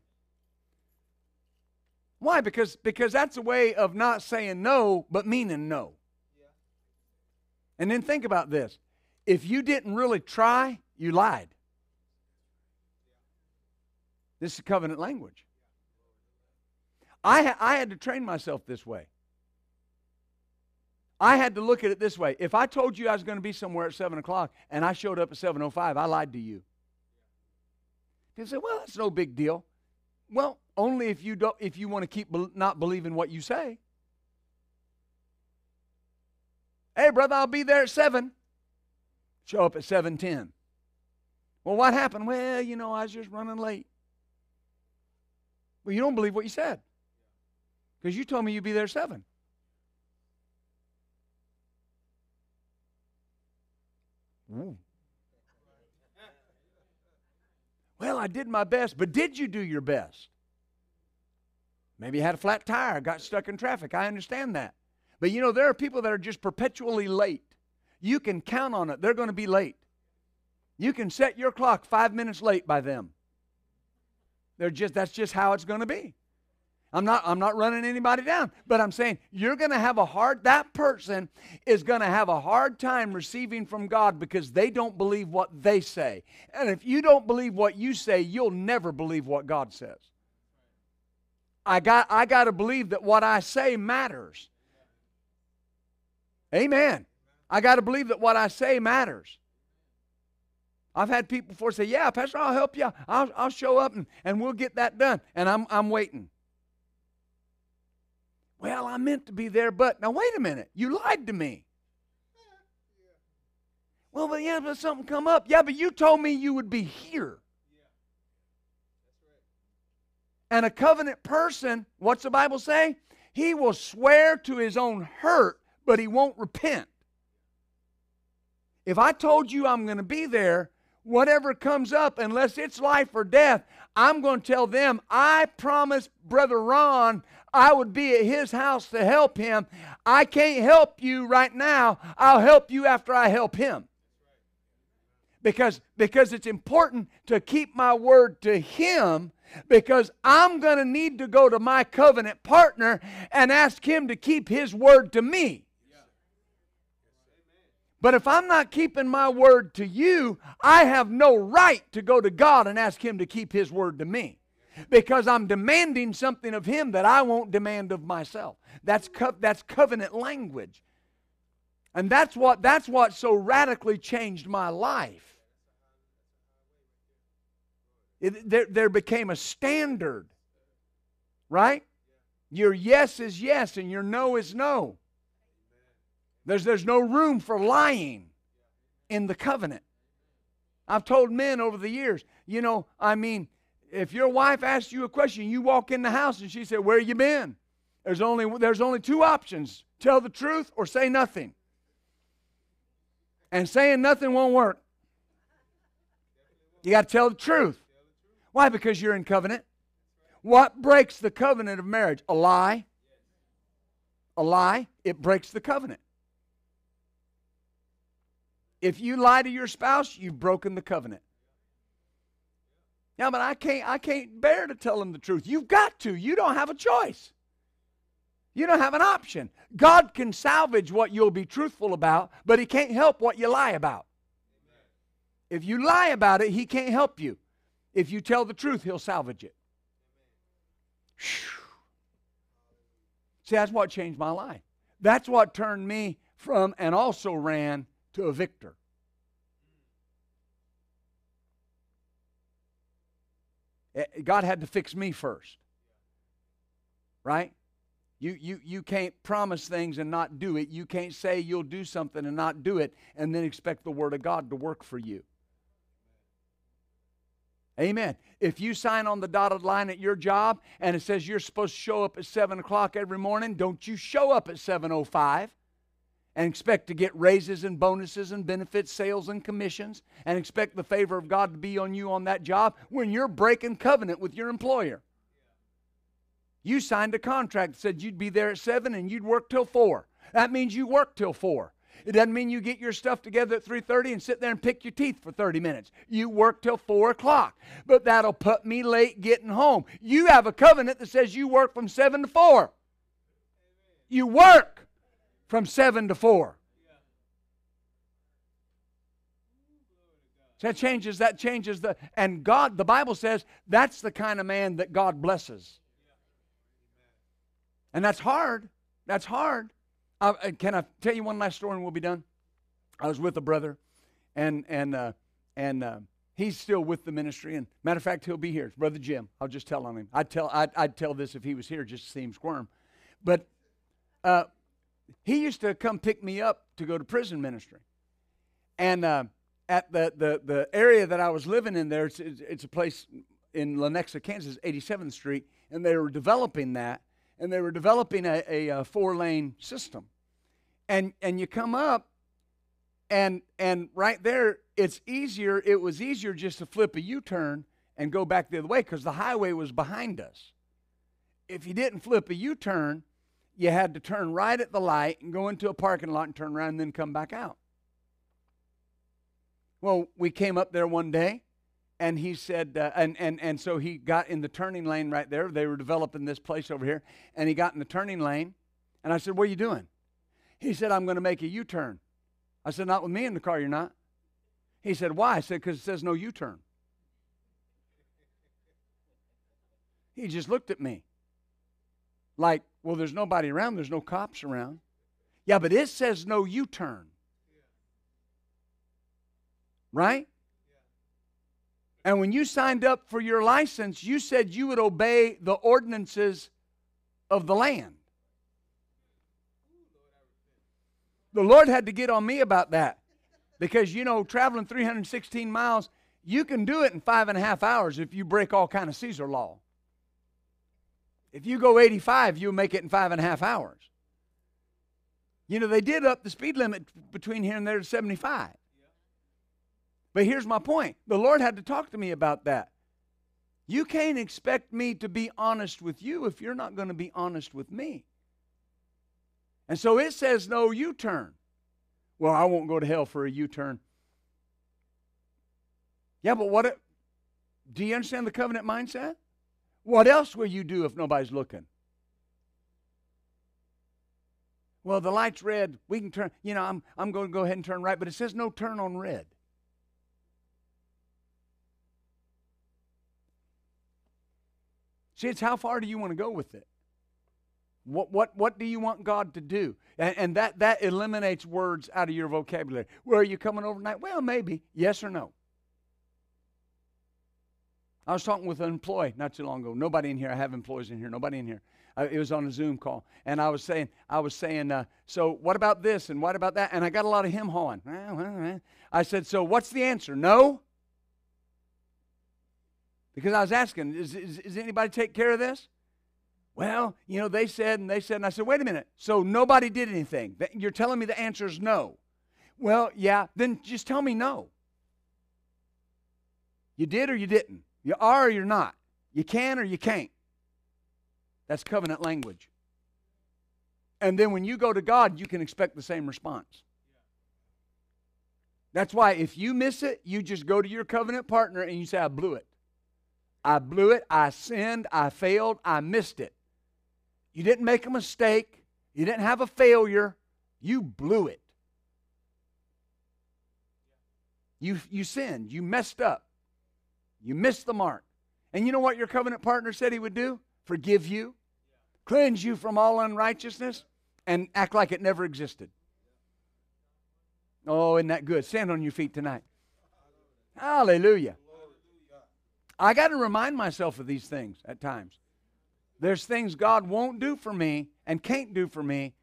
Why? Because, because that's a way of not saying no, but meaning no. And then think about this. If you didn't really try, you lied. This is covenant language. I, I had to train myself this way. I had to look at it this way. If I told you I was going to be somewhere at 7 o'clock and I showed up at 7.05, I lied to you. You say, well, that's no big deal. Well, only if you, don't, if you want to keep be- not believing what you say. Hey, brother, I'll be there at 7. Show up at 7.10. Well, what happened? Well, you know, I was just running late. Well, you don't believe what you said. Because you told me you'd be there 7. Ooh. Well, I did my best, but did you do your best? Maybe you had a flat tire, got stuck in traffic. I understand that. But you know, there are people that are just perpetually late. You can count on it, they're going to be late. You can set your clock five minutes late by them. They're just that's just how it's going to be. I'm not I'm not running anybody down, but I'm saying you're going to have a hard that person is going to have a hard time receiving from God because they don't believe what they say. And if you don't believe what you say, you'll never believe what God says. I got I got to believe that what I say matters. Amen. I got to believe that what I say matters. I've had people before say, "Yeah, Pastor, I'll help you. I'll, I'll show up and, and we'll get that done." And I'm I'm waiting. Well, I meant to be there, but now wait a minute. You lied to me. Well, but yeah, but something come up. Yeah, but you told me you would be here. And a covenant person, what's the Bible say? He will swear to his own hurt, but he won't repent. If I told you I'm going to be there, whatever comes up, unless it's life or death, I'm going to tell them, I promised Brother Ron I would be at his house to help him. I can't help you right now. I'll help you after I help him. Because, because it's important to keep my word to him because I'm going to need to go to my covenant partner and ask him to keep his word to me. But if I'm not keeping my word to you, I have no right to go to God and ask him to keep his word to me because I'm demanding something of him that I won't demand of myself. That's, co- that's covenant language. And that's what, that's what so radically changed my life. It, there, there became a standard, right? Your yes is yes and your no is no. There's, there's no room for lying in the covenant. I've told men over the years, you know, I mean, if your wife asks you a question, you walk in the house and she said, Where you been? There's only, there's only two options tell the truth or say nothing. And saying nothing won't work. You got to tell the truth. Why? Because you're in covenant. What breaks the covenant of marriage? A lie. A lie, it breaks the covenant. If you lie to your spouse, you've broken the covenant. Now, but I can't I can't bear to tell them the truth. You've got to. You don't have a choice. You don't have an option. God can salvage what you'll be truthful about, but he can't help what you lie about. If you lie about it, he can't help you. If you tell the truth, he'll salvage it. See, that's what changed my life. That's what turned me from and also ran to a victor. Eh, God had to fix me first. Right? You, you, you can't promise things and not do it. You can't say you'll do something and not do it and then expect the Word of God to work for you. Amen. If you sign on the dotted line at your job and it says you're supposed to show up at 7 o'clock every morning, don't you show up at 7.05 and expect to get raises and bonuses and benefits, sales and commissions, and expect the favor of God to be on you on that job when you're breaking covenant with your employer. You signed a contract that said you'd be there at 7 and you'd work till 4. That means you work till 4. It doesn't mean you get your stuff together at 3.30 and sit there and pick your teeth for 30 minutes. You work till 4 o'clock. But that'll put me late getting home. You have a covenant that says you work from 7 to 4. You work from 7 to 4. So that changes, that changes the, and God, the Bible says that's the kind of man that God blesses. And that's hard. That's hard. Uh, can I tell you one last story and we'll be done? I was with a brother, and and uh, and uh, he's still with the ministry. And matter of fact, he'll be here. Brother Jim. I'll just tell on him. I'd tell I'd, I'd tell this if he was here, just to see him squirm. But uh, he used to come pick me up to go to prison ministry, and uh, at the, the the area that I was living in there, it's, it's a place in Lenexa, Kansas, 87th Street, and they were developing that and they were developing a, a, a four lane system. And, and you come up, and, and right there, it's easier, it was easier just to flip a U turn and go back the other way because the highway was behind us. If you didn't flip a U turn, you had to turn right at the light and go into a parking lot and turn around and then come back out. Well, we came up there one day and he said, uh, and, and, and so he got in the turning lane right there. They were developing this place over here. And he got in the turning lane. And I said, What are you doing? He said, I'm going to make a U turn. I said, Not with me in the car, you're not. He said, Why? I said, Because it says no U turn. He just looked at me like, Well, there's nobody around, there's no cops around. Yeah, but it says no U turn. Right? And when you signed up for your license, you said you would obey the ordinances of the land. The Lord had to get on me about that because, you know, traveling 316 miles, you can do it in five and a half hours if you break all kind of Caesar law. If you go 85, you'll make it in five and a half hours. You know, they did up the speed limit between here and there to 75. But here's my point the Lord had to talk to me about that. You can't expect me to be honest with you if you're not going to be honest with me. And so it says no U turn. Well, I won't go to hell for a U turn. Yeah, but what? It, do you understand the covenant mindset? What else will you do if nobody's looking? Well, the light's red. We can turn, you know, I'm, I'm going to go ahead and turn right, but it says no turn on red. See, it's how far do you want to go with it? What, what, what do you want God to do? And, and that, that eliminates words out of your vocabulary. Where are you coming overnight? Well, maybe. Yes or no? I was talking with an employee not too long ago. Nobody in here. I have employees in here. Nobody in here. Uh, it was on a Zoom call, and I was saying, I was saying, uh, so what about this and what about that? And I got a lot of him hawing. I said, so what's the answer? No. Because I was asking, is, is, is anybody take care of this? Well, you know, they said and they said, and I said, wait a minute. So nobody did anything. You're telling me the answer is no. Well, yeah, then just tell me no. You did or you didn't. You are or you're not. You can or you can't. That's covenant language. And then when you go to God, you can expect the same response. That's why if you miss it, you just go to your covenant partner and you say, I blew it. I blew it. I sinned. I failed. I missed it. You didn't make a mistake. You didn't have a failure. You blew it. You, you sinned. You messed up. You missed the mark. And you know what your covenant partner said he would do? Forgive you, cleanse you from all unrighteousness, and act like it never existed. Oh, isn't that good? Stand on your feet tonight. Hallelujah. I got to remind myself of these things at times. There's things God won't do for me and can't do for me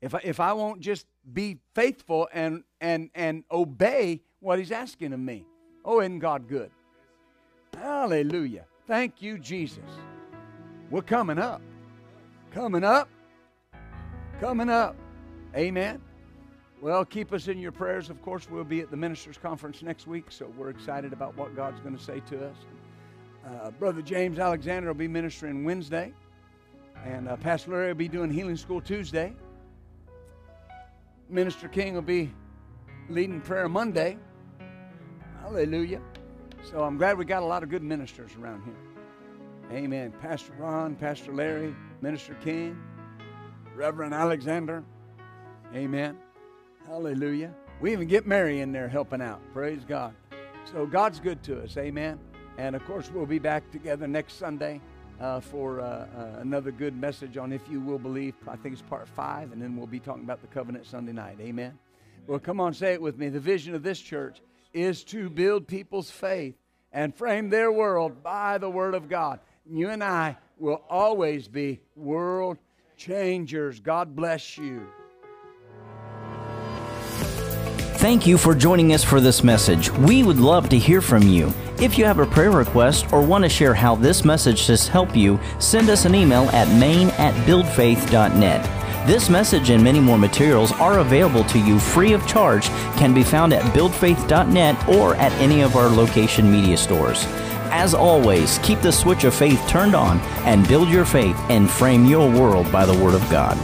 if I, if I won't just be faithful and, and, and obey what He's asking of me. Oh, isn't God good? Hallelujah. Thank you, Jesus. We're coming up. Coming up. Coming up. Amen. Well, keep us in your prayers. Of course, we'll be at the Ministers' Conference next week, so we're excited about what God's going to say to us. Uh, Brother James Alexander will be ministering Wednesday, and uh, Pastor Larry will be doing Healing School Tuesday. Minister King will be leading prayer Monday. Hallelujah. So I'm glad we got a lot of good ministers around here. Amen. Pastor Ron, Pastor Larry, Minister King, Reverend Alexander. Amen. Hallelujah. We even get Mary in there helping out. Praise God. So God's good to us. Amen. And of course, we'll be back together next Sunday uh, for uh, uh, another good message on If You Will Believe. I think it's part five, and then we'll be talking about the covenant Sunday night. Amen. Well, come on, say it with me. The vision of this church is to build people's faith and frame their world by the Word of God. You and I will always be world changers. God bless you. Thank you for joining us for this message. We would love to hear from you. If you have a prayer request or want to share how this message has helped you, send us an email at main at buildfaith.net. This message and many more materials are available to you free of charge, can be found at buildfaith.net or at any of our location media stores. As always, keep the switch of faith turned on and build your faith and frame your world by the Word of God.